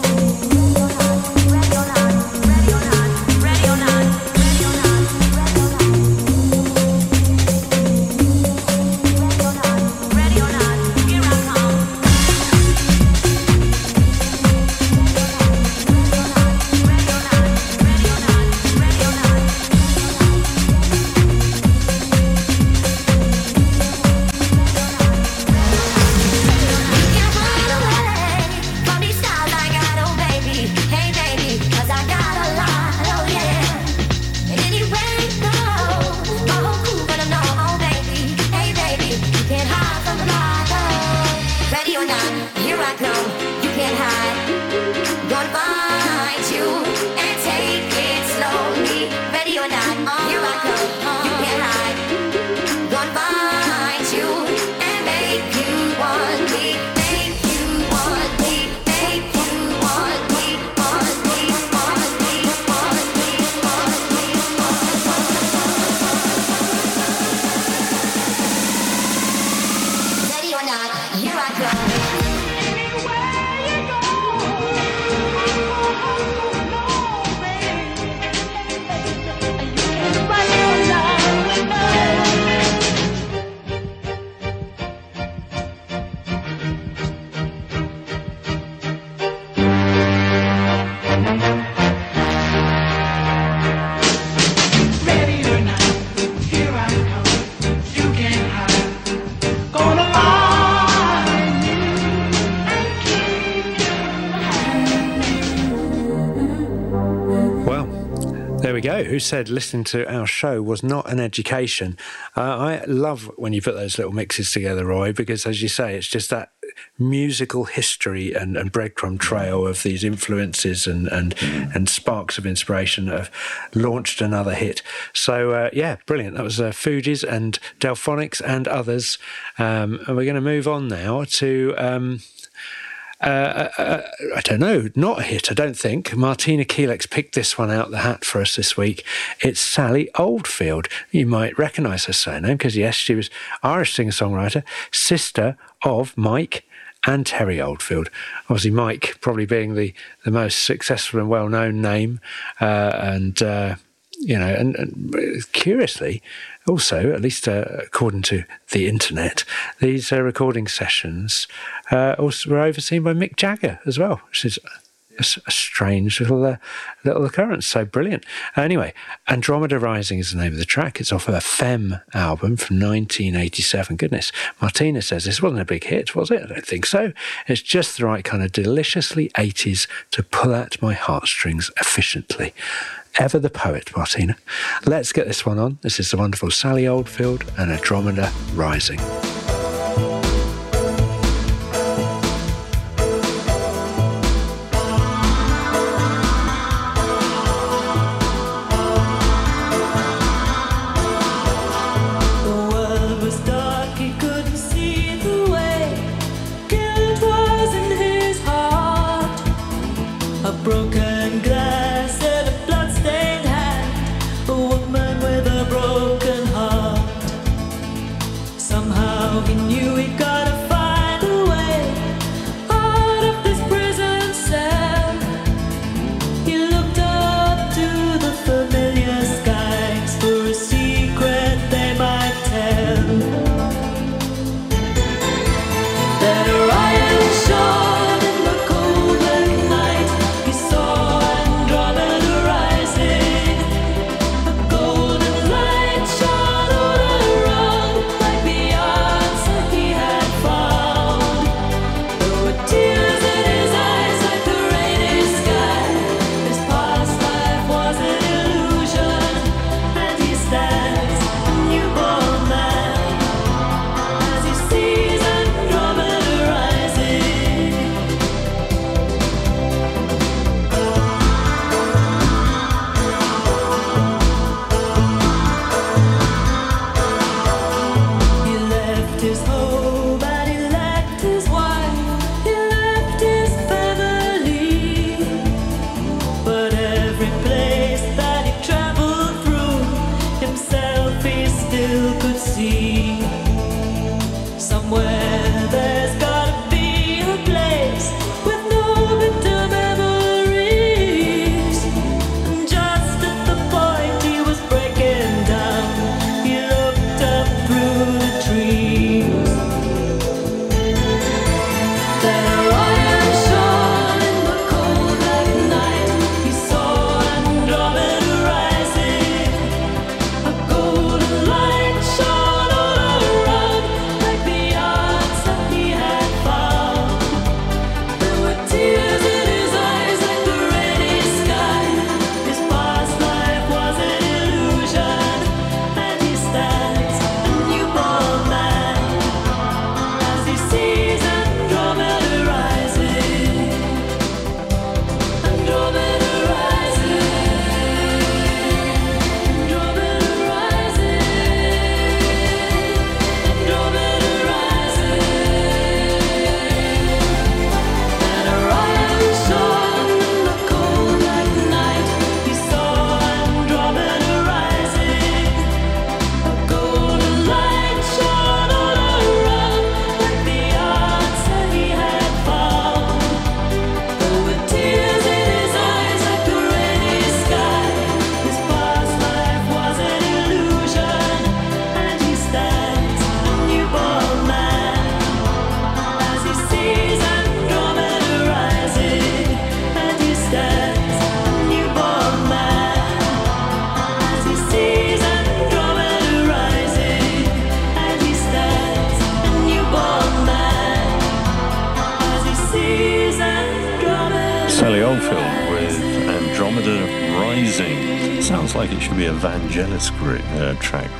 Said listening to our show was not an education? Uh, I love when you put those little mixes together, Roy, because as you say, it's just that musical history and, and breadcrumb trail of these influences and and, and sparks of inspiration that have launched another hit. So uh, yeah, brilliant. That was uh, Fugees and Delphonics and others. Um, and we're going to move on now to. Um, uh, uh, I don't know, not a hit, I don't think. Martina Keelex picked this one out the hat for us this week. It's Sally Oldfield. You might recognise her surname because, yes, she was Irish singer songwriter, sister of Mike and Terry Oldfield. Obviously, Mike probably being the, the most successful and well known name. Uh, and, uh, you know, and, and curiously, also, at least uh, according to the internet, these uh, recording sessions uh, also were overseen by Mick Jagger as well, which is a, strange little uh, little occurrence. So brilliant. Anyway, Andromeda Rising is the name of the track. It's off of a Femme album from 1987. Goodness, Martina says this wasn't a big hit, was it? I don't think so. It's just the right kind of deliciously 80s to pull at my heartstrings efficiently. Ever the poet, Martina. Let's get this one on. This is the wonderful Sally Oldfield and Andromeda Rising.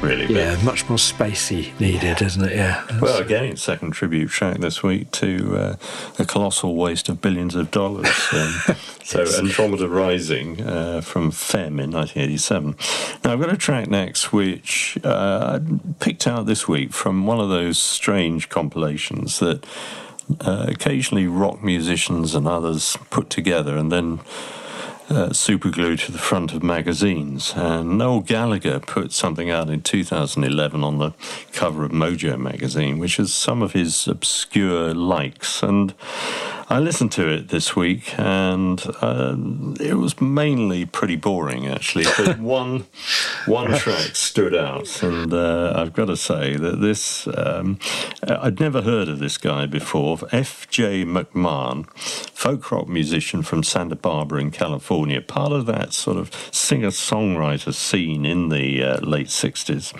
Really. but- Yeah, much more spacey needed, isn't it? Yeah. Well, again, second tribute track this week to uh, a colossal waste of billions of dollars. *laughs* Um, so, Andromeda Rising uh, from Femme in 1987. Now, I've got a track next which uh, I picked out this week from one of those strange compilations that uh, occasionally rock musicians and others put together and then uh, superglued to the front of magazines. And Noel Gallagher put something out in 2011 on the cover of Mojo magazine, which is some of his obscure likes. And I listened to it this week, and uh, it was mainly pretty boring, actually. But *laughs* one one track stood out, and uh, I've got to say that this um, I'd never heard of this guy before. F.J. McMahon, folk rock musician from Santa Barbara in California, part of that sort of singer-songwriter scene in the uh, late '60s,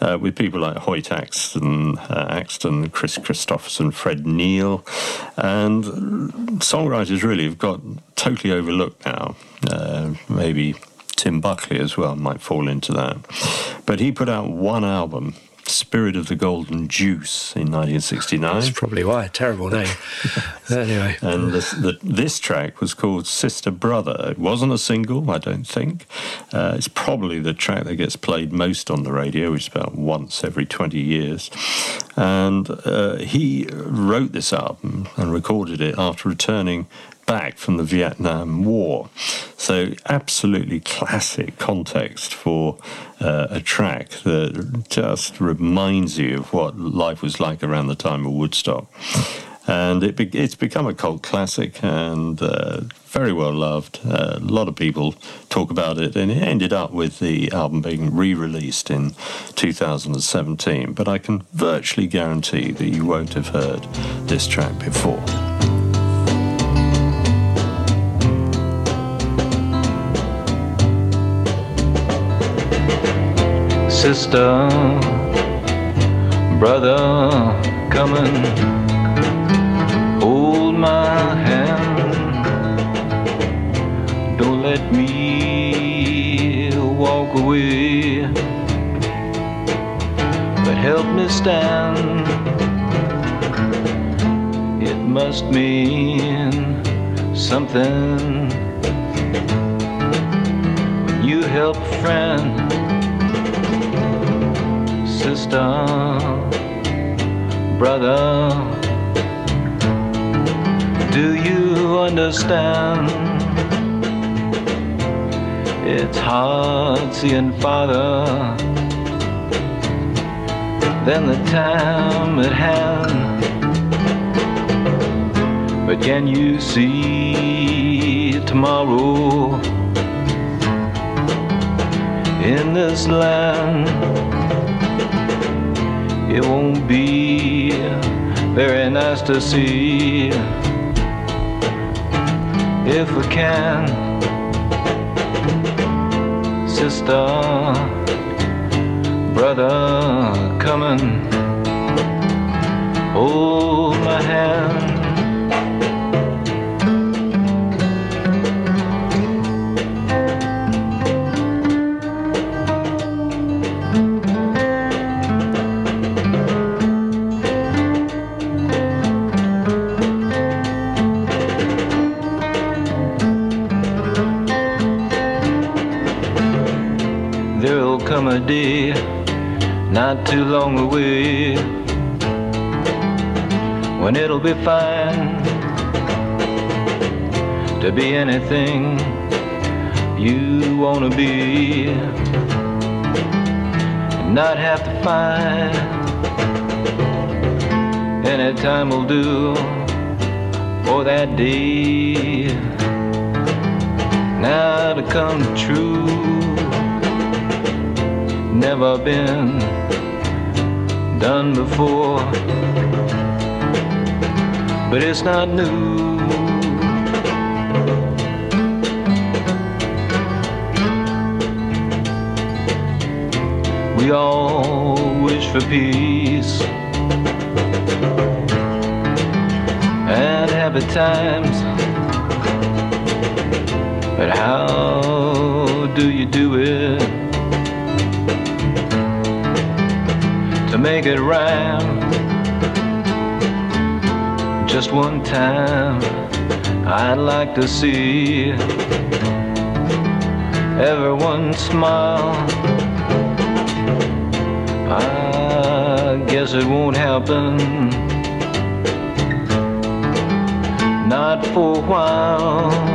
uh, with people like Hoyt Axton, uh, Axton, Kris Kristofferson, Fred Neil, and songwriters really have got totally overlooked now. Uh, maybe Tim Buckley as well might fall into that. But he put out one album, Spirit of the Golden Juice, in 1969. That's probably why. A terrible name. *laughs* anyway. And this, the, this track was called Sister Brother. It wasn't a single, I don't think. Uh, it's probably the track that gets played most on the radio, which is about once every 20 years. And uh, he wrote this album and recorded it after returning back from the Vietnam War. So, absolutely classic context for uh, a track that just reminds you of what life was like around the time of Woodstock. And it be- it's become a cult classic and uh, very well loved. Uh, a lot of people talk about it, and it ended up with the album being re released in 2017. But I can virtually guarantee that you won't have heard this track before. Sister, brother, come and hold my hand. Don't let me walk away, but help me stand. It must mean something you help a friend sister, brother. Do you understand? It's hard seeing father than the time at hand. But can you see tomorrow in this land? It won't be very nice to see if we can, sister, brother, come and hold my hand. Day not too long away. When it'll be fine to be anything you wanna be. And not have to fight. Any time will do for that day now to come true never been done before, but it's not new. We all wish for peace and happy times, but how do you do it make it rhyme? Just one time, I'd like to see everyone smile. I guess it won't happen. Not for a while.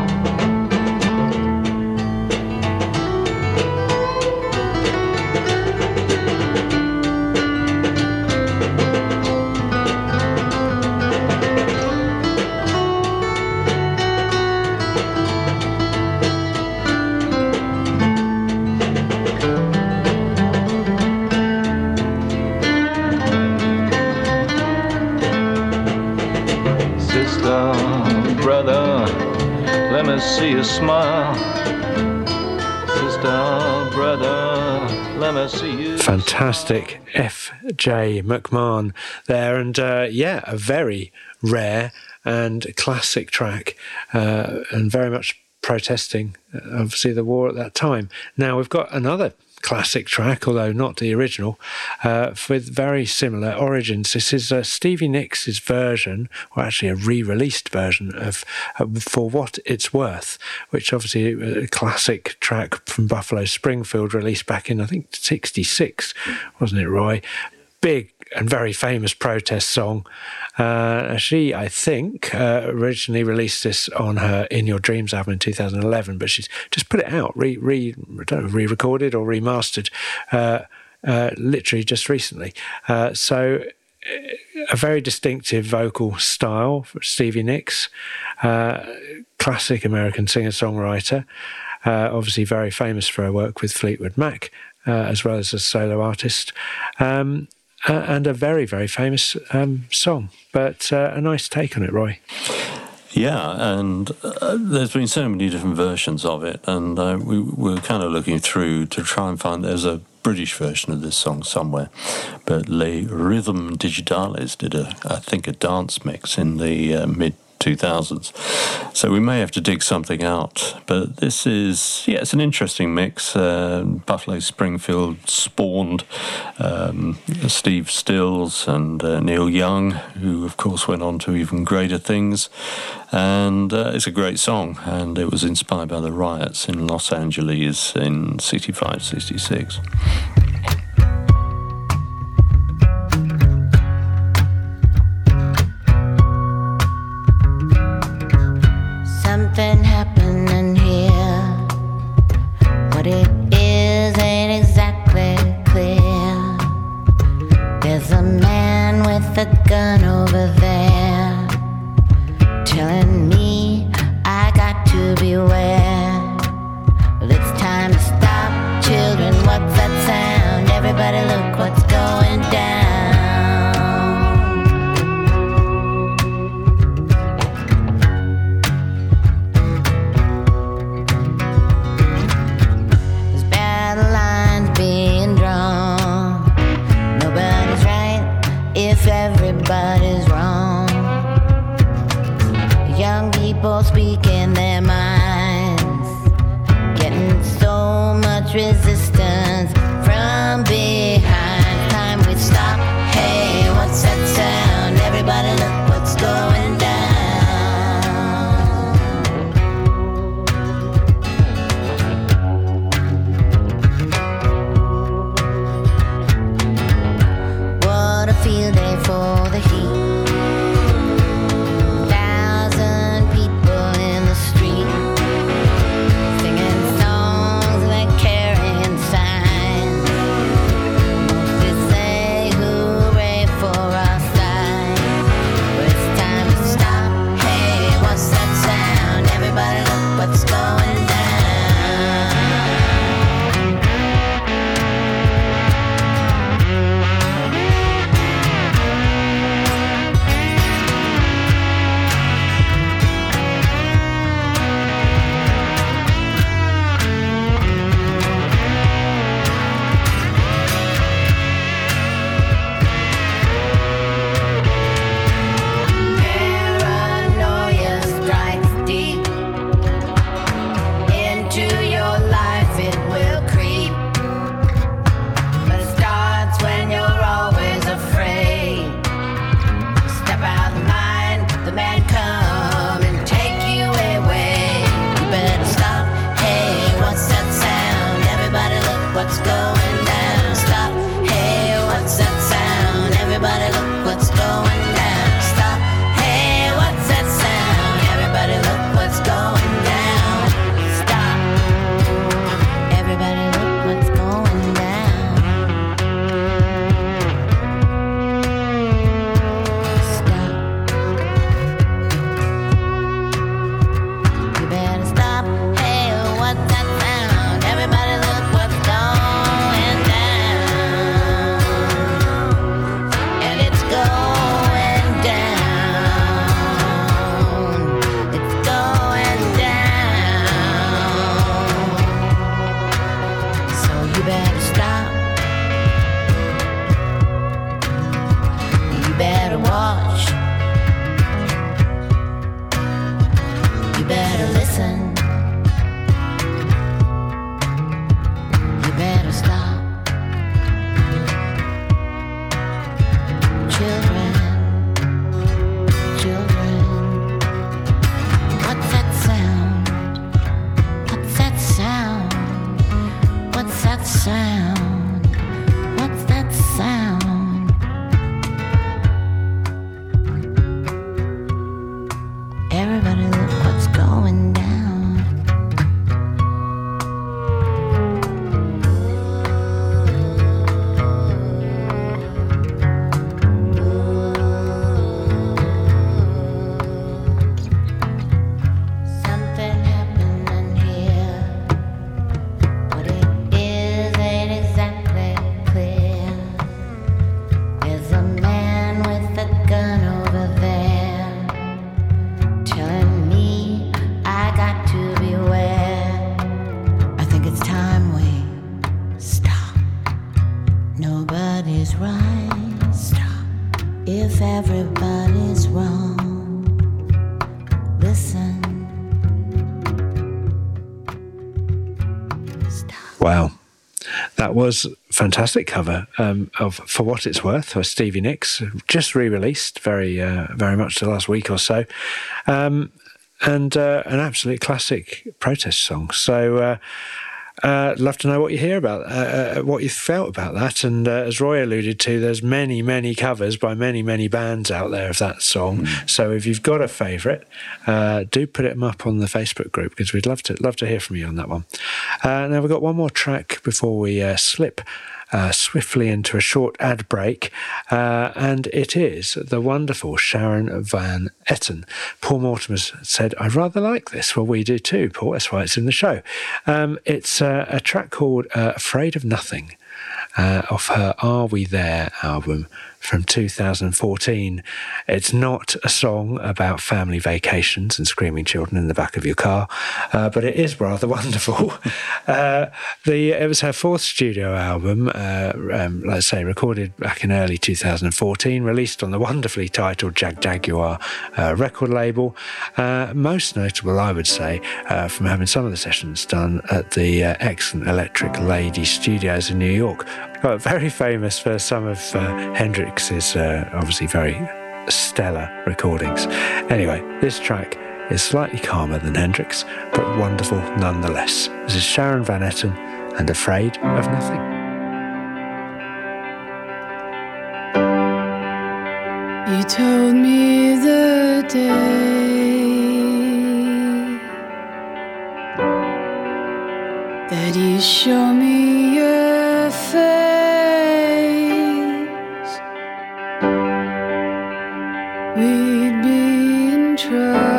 Fantastic F.J. McMahon there, and uh, yeah, a very rare and classic track, uh, and very much protesting, uh, obviously, the war at that time. Now we've got another classic track, although not the original, uh, with very similar origins. This is uh, Stevie Nicks' version, or actually a re-released version of uh, "For What It's Worth," which obviously a classic track from Buffalo Springfield, released back in I think '66, wasn't it, Roy? Big and very famous protest song. Uh, she, I think, uh, originally released this on her "In Your Dreams" album in 2011, but she's just put it out, re, re, know, re-recorded or remastered, uh, uh, literally just recently. Uh, so, uh, a very distinctive vocal style for Stevie Nicks, classic American singer-songwriter. Obviously, very famous for her work with Fleetwood Mac, uh, as well as a solo artist. Um, uh, and a very, very famous um, song, but uh, a nice take on it, Roy. Yeah, and uh, there's been so many different versions of it, and uh, we were kind of looking through to try and find there's a British version of this song somewhere, but Les Rythmes Digitales did a, I think, a dance mix in the uh, mid 2000s. So we may have to dig something out. But this is, yeah, it's an interesting mix. Uh, Buffalo Springfield spawned um, Steve Stills and uh, Neil Young, who of course went on to even greater things. And uh, it's a great song, and it was inspired by the riots in Los Angeles in 65, 66. Was fantastic cover um, of For What It's Worth Stevie Nicks, just re-released very, uh, very much the last week or so, um, and uh, an absolute classic protest song. So, uh, uh, love to know what you hear about, uh, uh, what you felt about that. And uh, as Roy alluded to, there's many, many covers by many, many bands out there of that song. So if you've got a favourite, uh, do put it up on the Facebook group because we'd love to love to hear from you on that one. Uh, now we've got one more track before we uh, slip. Uh, swiftly into a short ad break, uh, and it is the wonderful Sharon Van Etten. Paul Mortimer said, I rather like this. Well, we do too, Paul. That's why it's in the show. Um, it's uh, a track called uh, Afraid of Nothing uh, of her Are We There album from 2014. It's not a song about family vacations and screaming children in the back of your car, uh, but it is rather *laughs* wonderful. uh, the It was her fourth studio album, uh, um, let's say, recorded back in early 2014, released on the wonderfully titled Jagjaguwar uh, record label. Uh, most notable, I would say, uh, from having some of the sessions done at the excellent Electric Lady Studios in New York. Well, very famous for some of uh, Hendrix's uh, obviously very stellar recordings. Anyway, this track is slightly calmer than Hendrix, but wonderful nonetheless. This is Sharon Van Etten and Afraid of Nothing. You told me the day that you show me your face. Be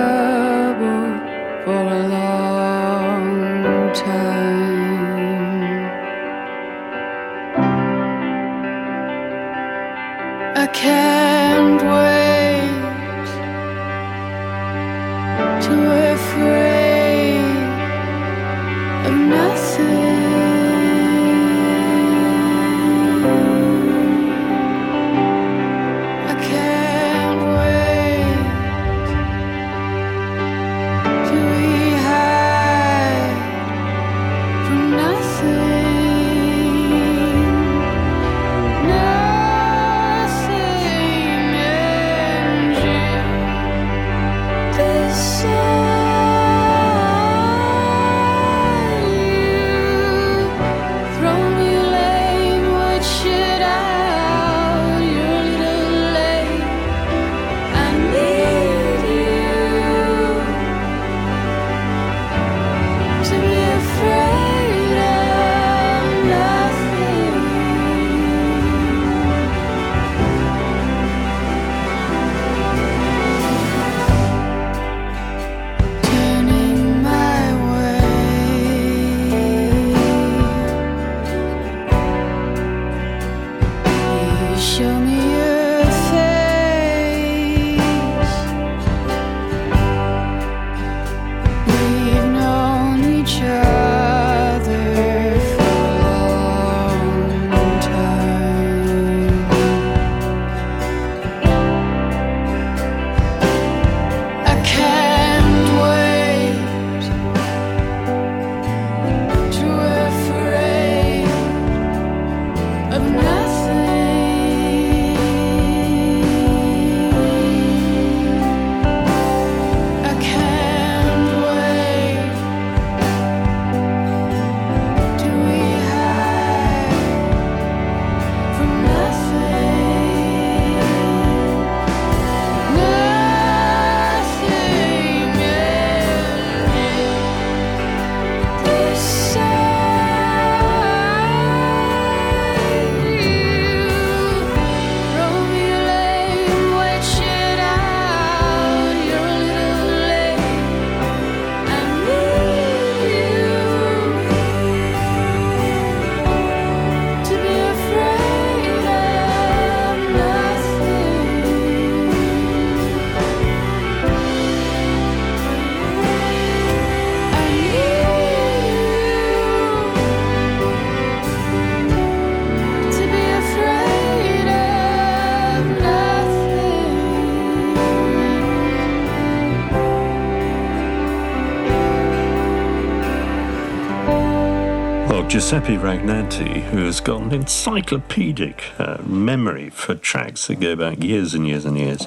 Giuseppe Ragnanti, who has got an encyclopedic uh, memory for tracks that go back years and years and years,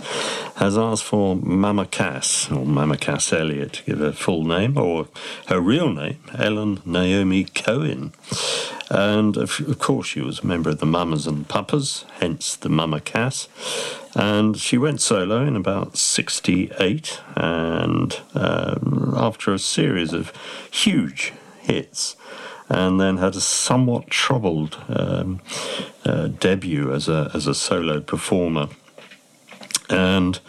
has asked for Mama Cass, or Mama Cass Elliot, to give her full name, or her real name, Ellen Naomi Cohen. And of, of course, she was a member of the Mamas and Papas, hence the Mama Cass. And she went solo in about 68, and um, after a series of huge hits, and then had a somewhat troubled um, uh, debut as a as a solo performer. And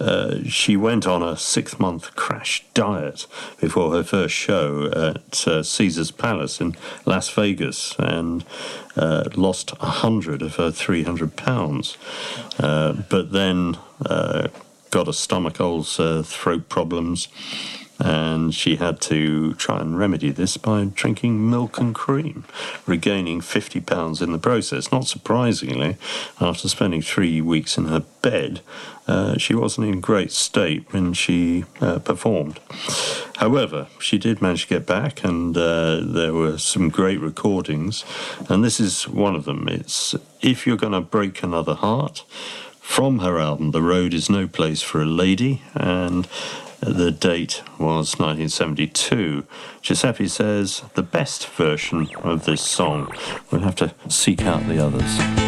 uh, she went on a six month crash diet before her first show at uh, Caesar's Palace in Las Vegas and uh, lost a hundred of her 300 pounds. Uh, but then uh, got a stomach ulcer, throat problems, and she had to try and remedy this by drinking milk and cream, regaining 50 pounds in the process. Not surprisingly, after spending three weeks in her bed, uh, she wasn't in great state when she uh, performed. However, she did manage to get back, and uh, there were some great recordings, and this is one of them. It's If You're Gonna Break Another Heart from her album The Road Is No Place for a Lady, and the date was 1972. Giuseppe says the best version of this song. We'll have to seek out the others.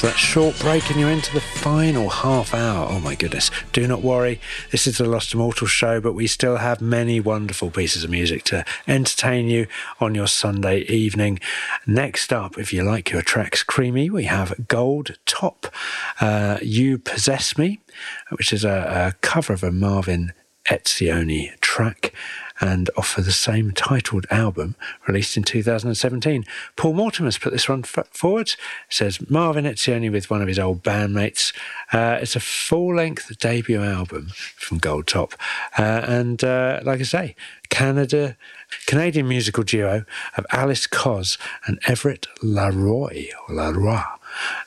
After that short break, and you're into the final half hour. Oh my goodness. Do not worry, this is the Lost Immortal show, but we still have many wonderful pieces of music to entertain you on your Sunday evening. Next up, if you like your tracks creamy, we have Gold Top, uh, You Possess Me, which is a, a cover of a Marvin Etzioni track and off of the same titled album released in 2017. Paul Mortimer's put this one f- forward. Says Marvin Etzioni with one of his old bandmates. Uh, it's a full length debut album from Gold Top. Uh, and uh, like I say, Canada. Canadian musical duo of Alice Cos and Everett Laroy or Laroy.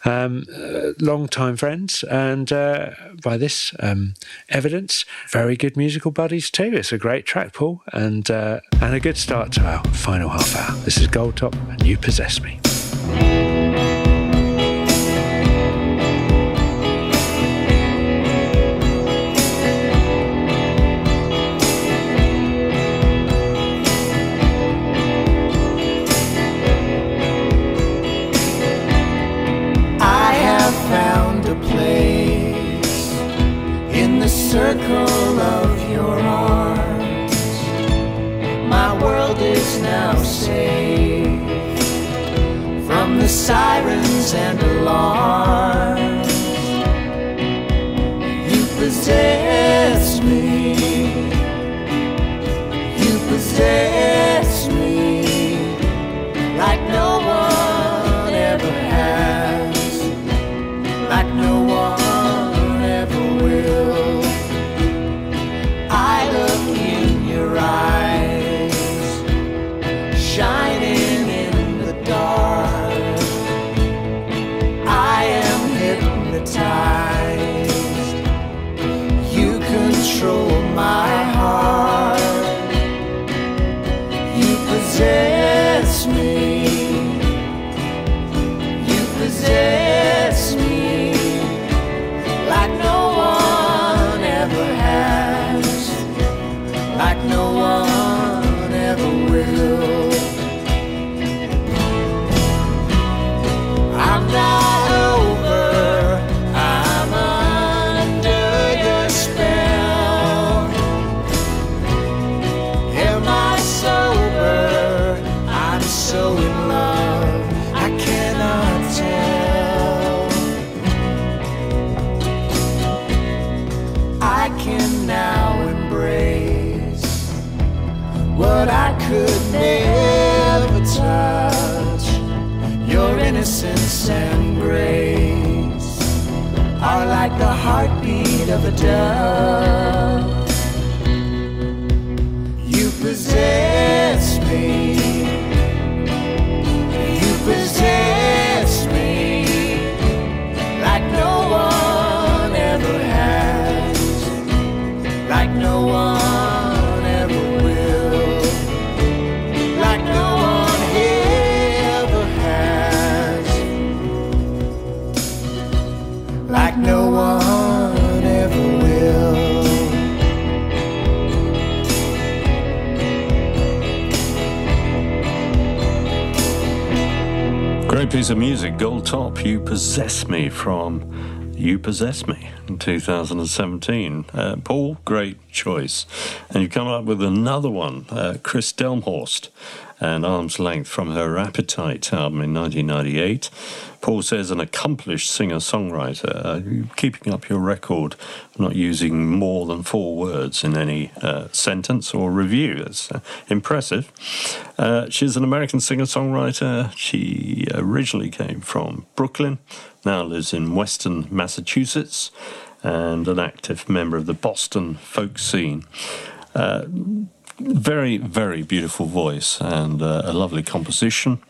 Um, uh, long time friends, and uh, by this um, evidence, very good musical buddies too. It's a great track, Paul, and uh, and a good start to our final half hour. This is Gold Top, and you possess me. circle of your arms. My world is now safe from the sirens and alarms. You possess me. You possess me like no one. You Possess Me in 2017. Uh, Paul, great choice. And you come up with another one, uh, Kris Delmhorst and Arm's Length from her Appetite album in 1998. Paul says an accomplished singer-songwriter, uh, keeping up your record, not using more than four words in any uh, sentence or review. That's uh, impressive. Uh, she's an American singer-songwriter. She originally came from Brooklyn, now lives in Western Massachusetts, and an active member of the Boston folk scene. Uh, very, very beautiful voice and uh, a lovely composition.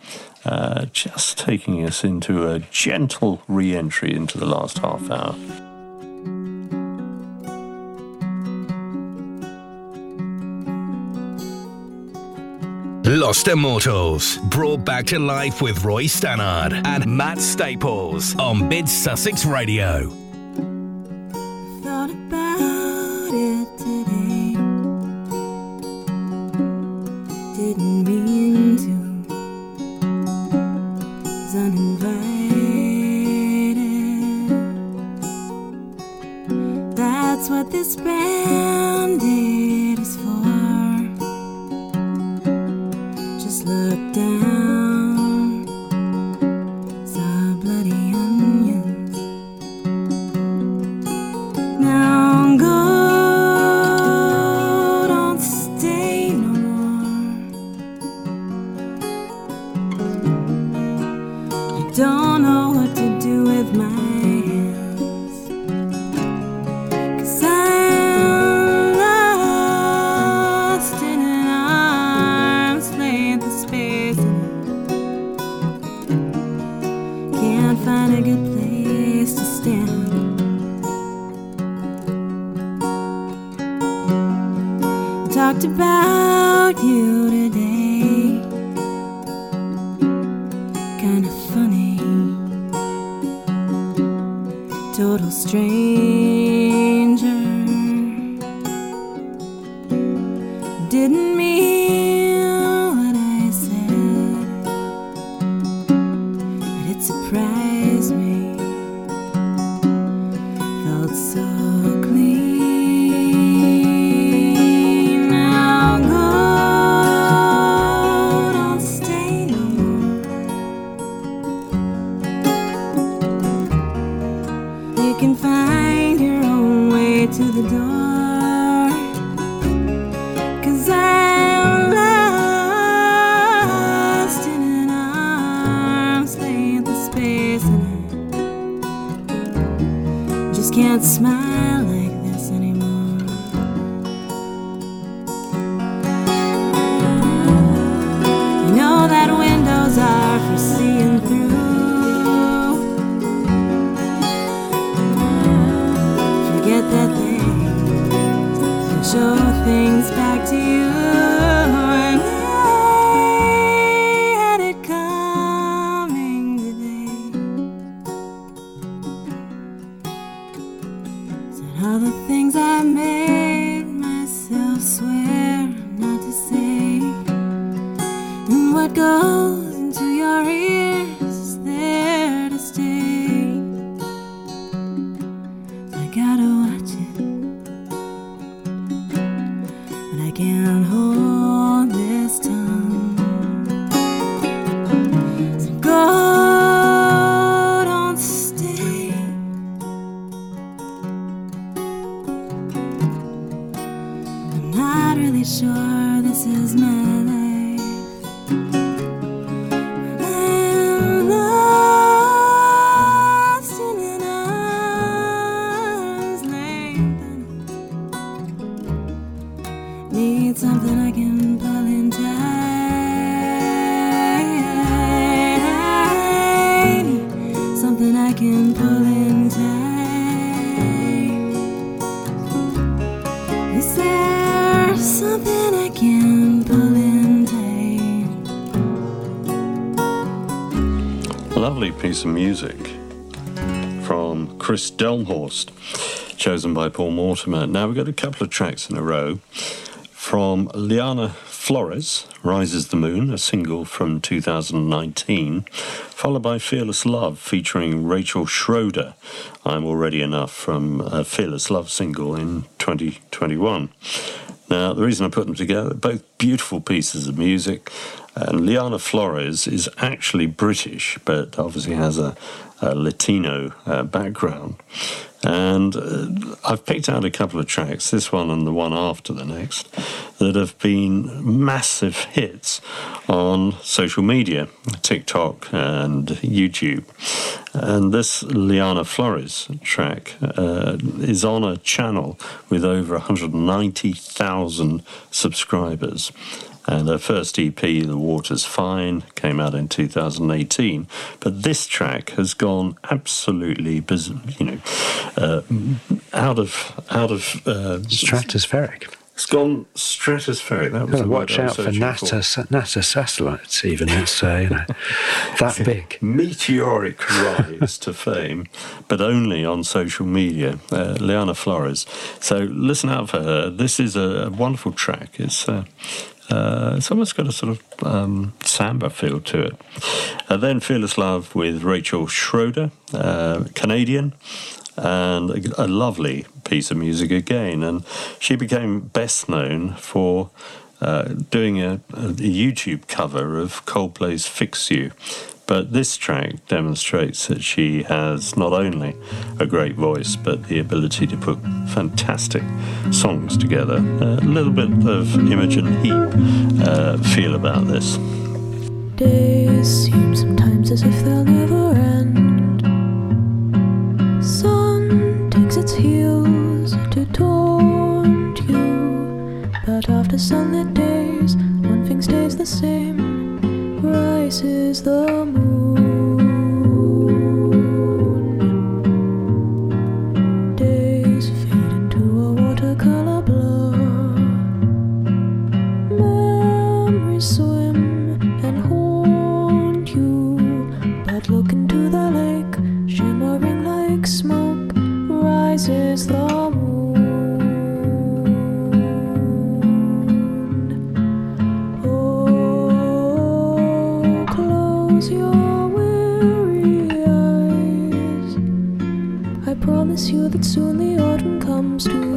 Uh, just taking us into a gentle re entry into the last half hour. Lost Immortals, brought back to life with Roy Stannard and Matt Staples on Mid Sussex Radio. Thought about it today. Didn't mean to. Uninvited. That's what this band is look down. Total stranger. Of music from Kris Delmhorst, chosen by Paul Mortimer. Now we've got a couple of tracks in a row from Liana Flores, Rises the Moon, a single from 2019, followed by Fearless Love featuring Rachel Schroeder, I'm Already Enough from a Fearless Love single in 2021. Now, the reason I put them together, both beautiful pieces of music, and Liana Flores is actually British, but obviously has a, a Latino uh, background. And uh, I've picked out a couple of tracks, this one and the one after the next, that have been massive hits on social media, TikTok and YouTube. And this Liana Flores track uh, is on a channel with over 190,000 subscribers. And her first EP, The Water's Fine, came out in 2018. But this track has gone absolutely, biz- you know, uh, out of out of uh, Stratospheric. It's gone stratospheric. That was watch out for NASA, NASA satellites, even. It's uh, you know, *laughs* that big. meteoric rise to fame, but only on social media. Uh, Liana Flores. So listen out for her. This is a, wonderful track. It's uh, uh, it's almost got a sort of um, samba feel to it. Then Fearless Love with Rachel Schroeder, uh, Canadian. And a, a lovely piece of music again. And she became best known for uh, doing a, a YouTube cover of Coldplay's Fix You. But this track demonstrates that she has not only a great voice, but the ability to put fantastic songs together. a little bit of Imogen Heap uh, feel about this. Days seem sometimes as if they'll never end. Sun takes its heels to taunt you. But after sunlit days, one thing stays the same. Rises the moon. Soon the autumn comes to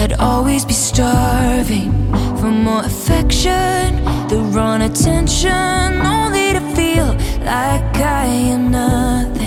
I'd always be starving for more affection, the wrong attention, only to feel like I am nothing.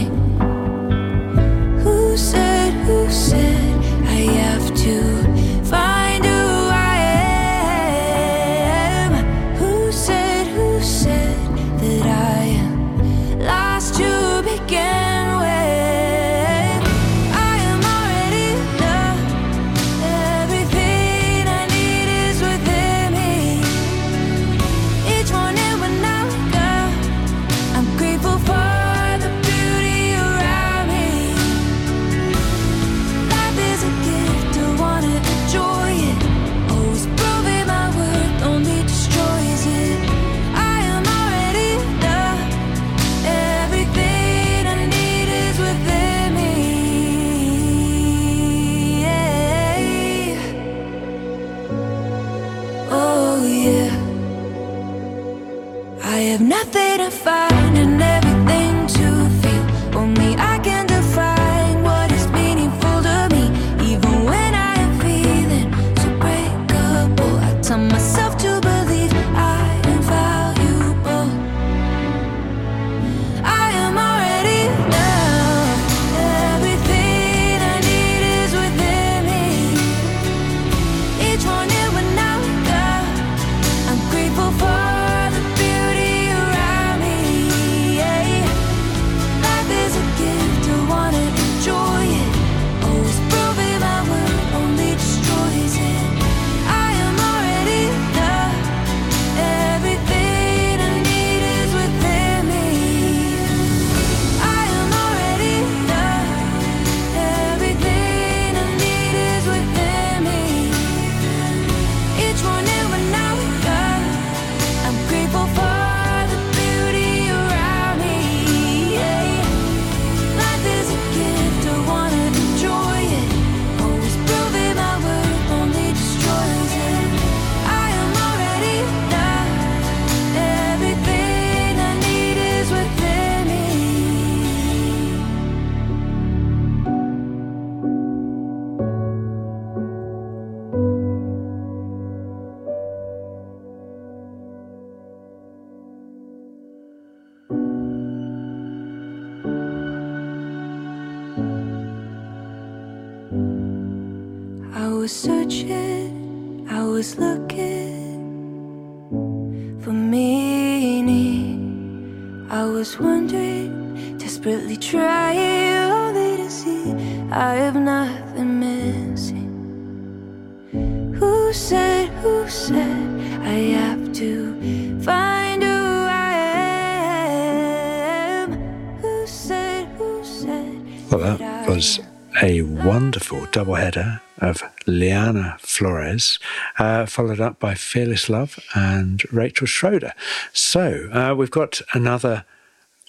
Wonderful doubleheader of Liana Flores, uh, followed up by Fearless Love and Rachel Schroeder. So uh, we've got another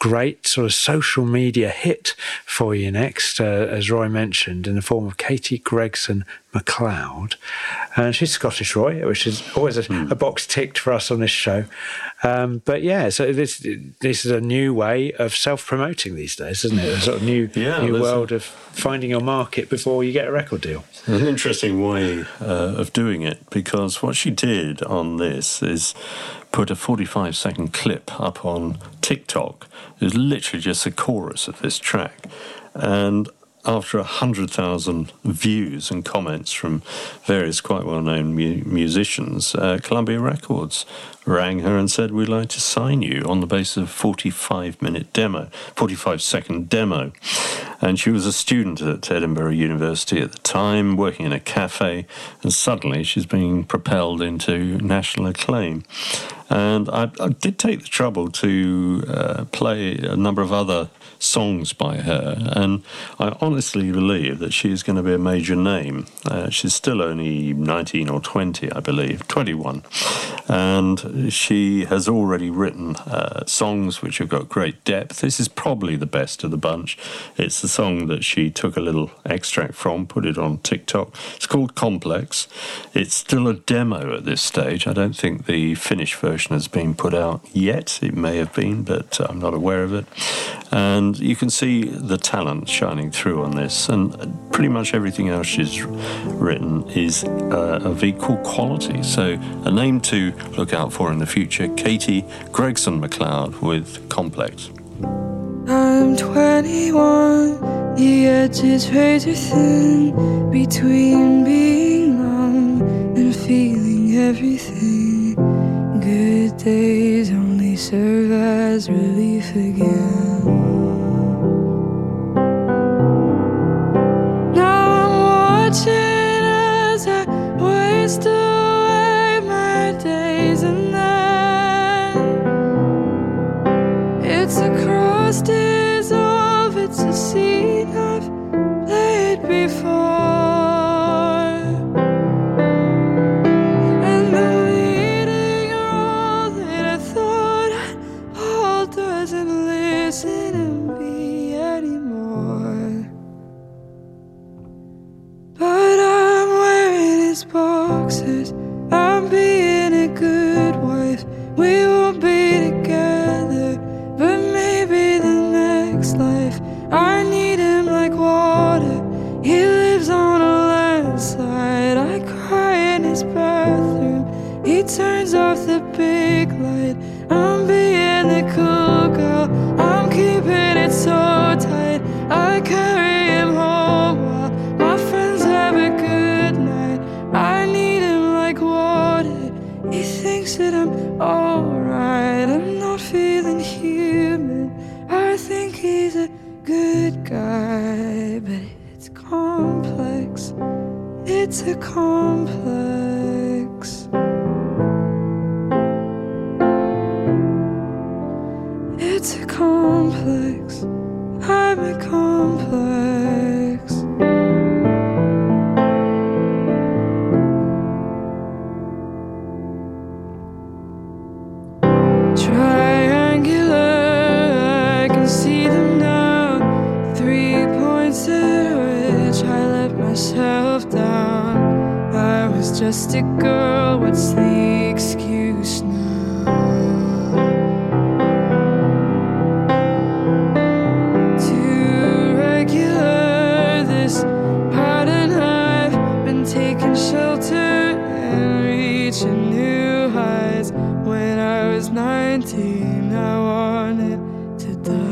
great sort of social media hit for you next, uh, as Roy mentioned, in the form of Katie Gregson MacLeod. And she's Scottish, Roy, which is always a, a box ticked for us on this show. Um, but yeah, so this this is a new way of self promoting these days, isn't it? A sort of new Yeah, new there's a- world of finding your market before you get a record deal. An interesting way uh, of doing it because what she did on this is put a 45 second clip up on TikTok. It was literally just a chorus of this track. And after 100,000 views and comments from various quite well known mu- musicians, uh, Columbia Records rang her and said, We'd like to sign you on the basis of a 45 minute demo, 45 second demo. And she was a student at Edinburgh University at the time, working in a cafe, and suddenly she's being propelled into national acclaim. And I, I did take the trouble to uh, play a number of other songs by her, and I honestly believe that she is going to be a major name. Uh, she's still only 19 or 20, I believe, 21. And she has already written uh, songs which have got great depth. This is probably the best of the bunch. It's the song that she took a little extract from, put it on TikTok. It's called Complex. It's still a demo at this stage. I don't think the finished version has been put out yet. It may have been, but I'm not aware of it. And you can see the talent shining through on this. And pretty much everything else she's written is uh, of equal quality. So a name to look out for in the future Katie Gregson MacLeod with Complex. I'm 21, the edge is razor thin between being numb and feeling everything. Good days only serve as relief again. Watching as I waste away boxers. I'm being a good wife. We won't be together, but maybe the next life. I need him like water. He lives on a landslide. I cry in his bathroom. He turns off the big I'm alright. I'm not feeling human. I think he's a good guy, but it's complex. It's a complex. It's a complex. I'm a complex. Just a girl, what's the excuse now? Too regular, this pattern I've been taking shelter and reaching new. When I was 19, I wanted to die.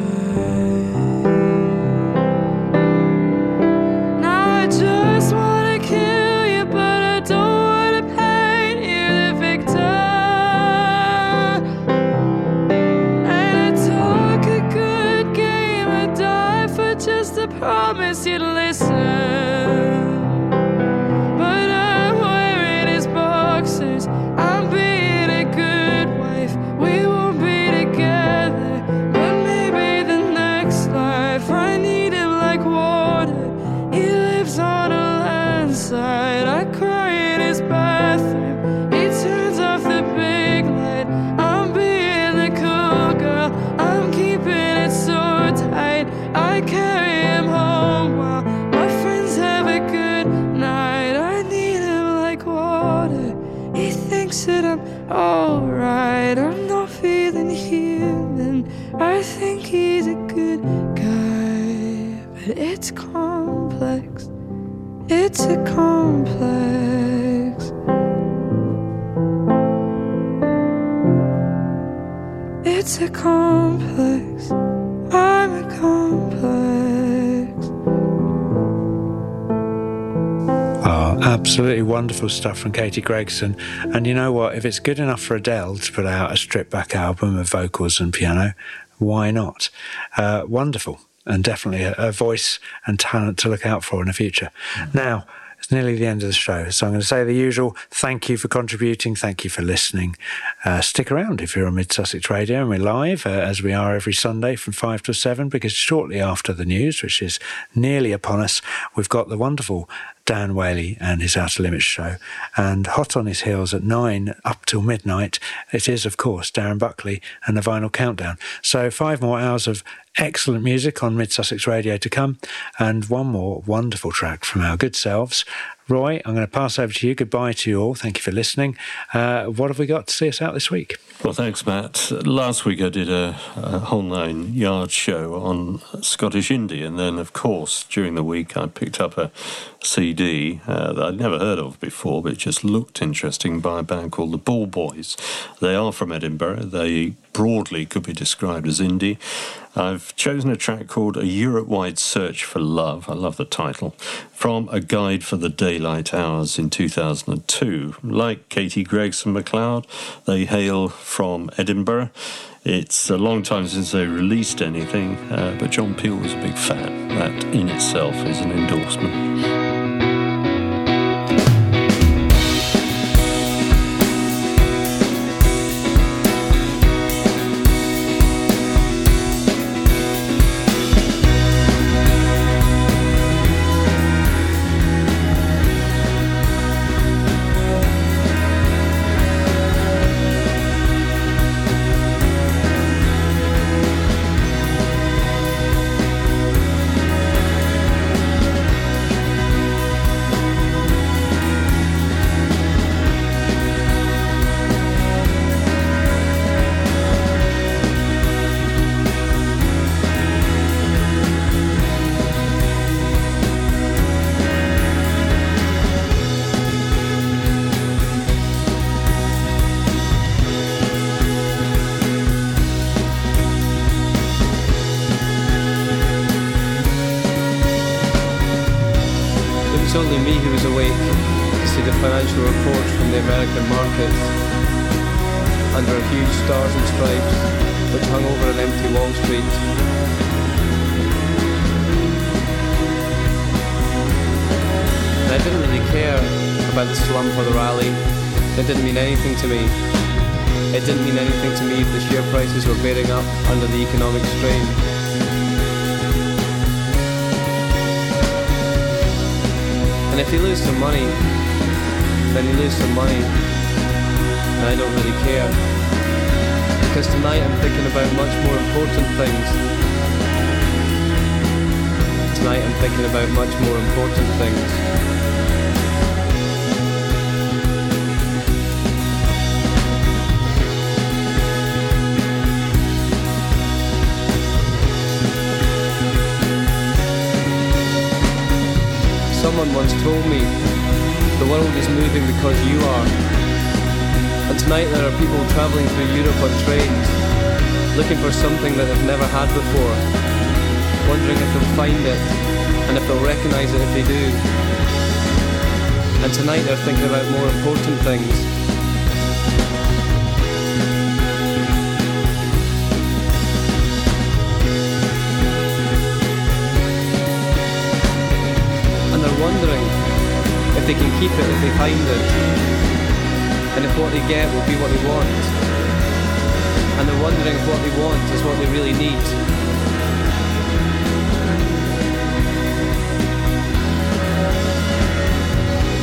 Wonderful stuff from Katie Gregson. And you know what? If it's good enough for Adele to put out a stripped back album of vocals and piano, why not? Uh, wonderful. And definitely a, a voice and talent to look out for in the future. Now, it's nearly the end of the show. So I'm going to say the usual thank you for contributing. Thank you for listening. Uh, stick around if you're on Mid Sussex Radio and we're live uh, as we are every Sunday from 5 to 7 because shortly after the news, which is nearly upon us, we've got the wonderful Dan Whaley and his Outer Limits show. And hot on his heels at nine up till midnight, it is, of course, Darren Buckley and the Vinyl Countdown. So five more hours of excellent music on Mid Sussex Radio to come, and one more wonderful track from our good selves. Roy, I'm going to pass over to you. Goodbye to you all. Thank you for listening. Uh, what have we got to see us out this week? Well, thanks, Matt. Last week I did a, a whole nine yard show on Scottish indie, and then, of course, during the week I picked up a CD uh, that I'd never heard of before, but it just looked interesting by a band called the Ballboys. They are from Edinburgh. They broadly could be described as indie. I've chosen a track called A Europe Wide Search for Love. I love the title. From A Guide for the Daylight Hours in 2002. Like Katie Gregson MacLeod, they hail from Edinburgh. It's a long time since they released anything, uh, but John Peel was a big fan. That in itself is an endorsement. Which hung over an empty Wall Street. And I didn't really care about the slump or the rally. It didn't mean anything to me. It didn't mean anything to me if the share prices were bearing up under the economic strain. And if you lose some money, then you lose some money. And I don't really care. Because tonight I'm thinking about much more important things. Tonight I'm thinking about much more important things. Someone once told me the world is moving because you are. And tonight there are people traveling through Europe on trains, looking for something that they've never had before, wondering if they'll find it and if they'll recognize it if they do. And tonight they're thinking about more important things. and they're wondering if they can keep it if they find it, and if what they get will be what they want. And they're wondering if what they want is what they really need.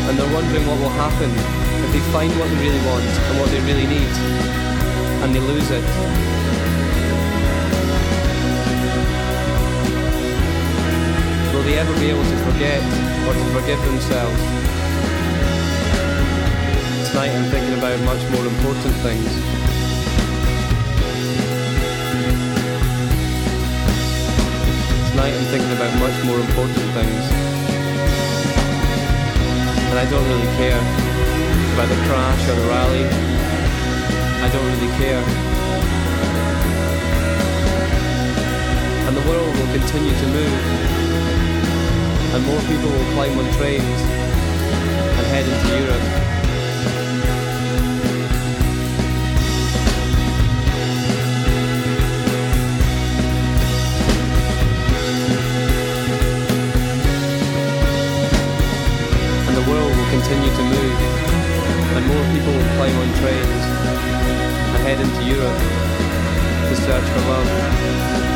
And they're wondering what will happen if they find what they really want and what they really need, and they lose it. Will they ever be able to forget or to forgive themselves? Tonight I'm thinking about much more important things. Tonight I'm thinking about much more important things. And I don't really care about the crash or the rally. I don't really care. And the world will continue to move. And more people will climb on trains and head into Europe. head into Europe to search for love.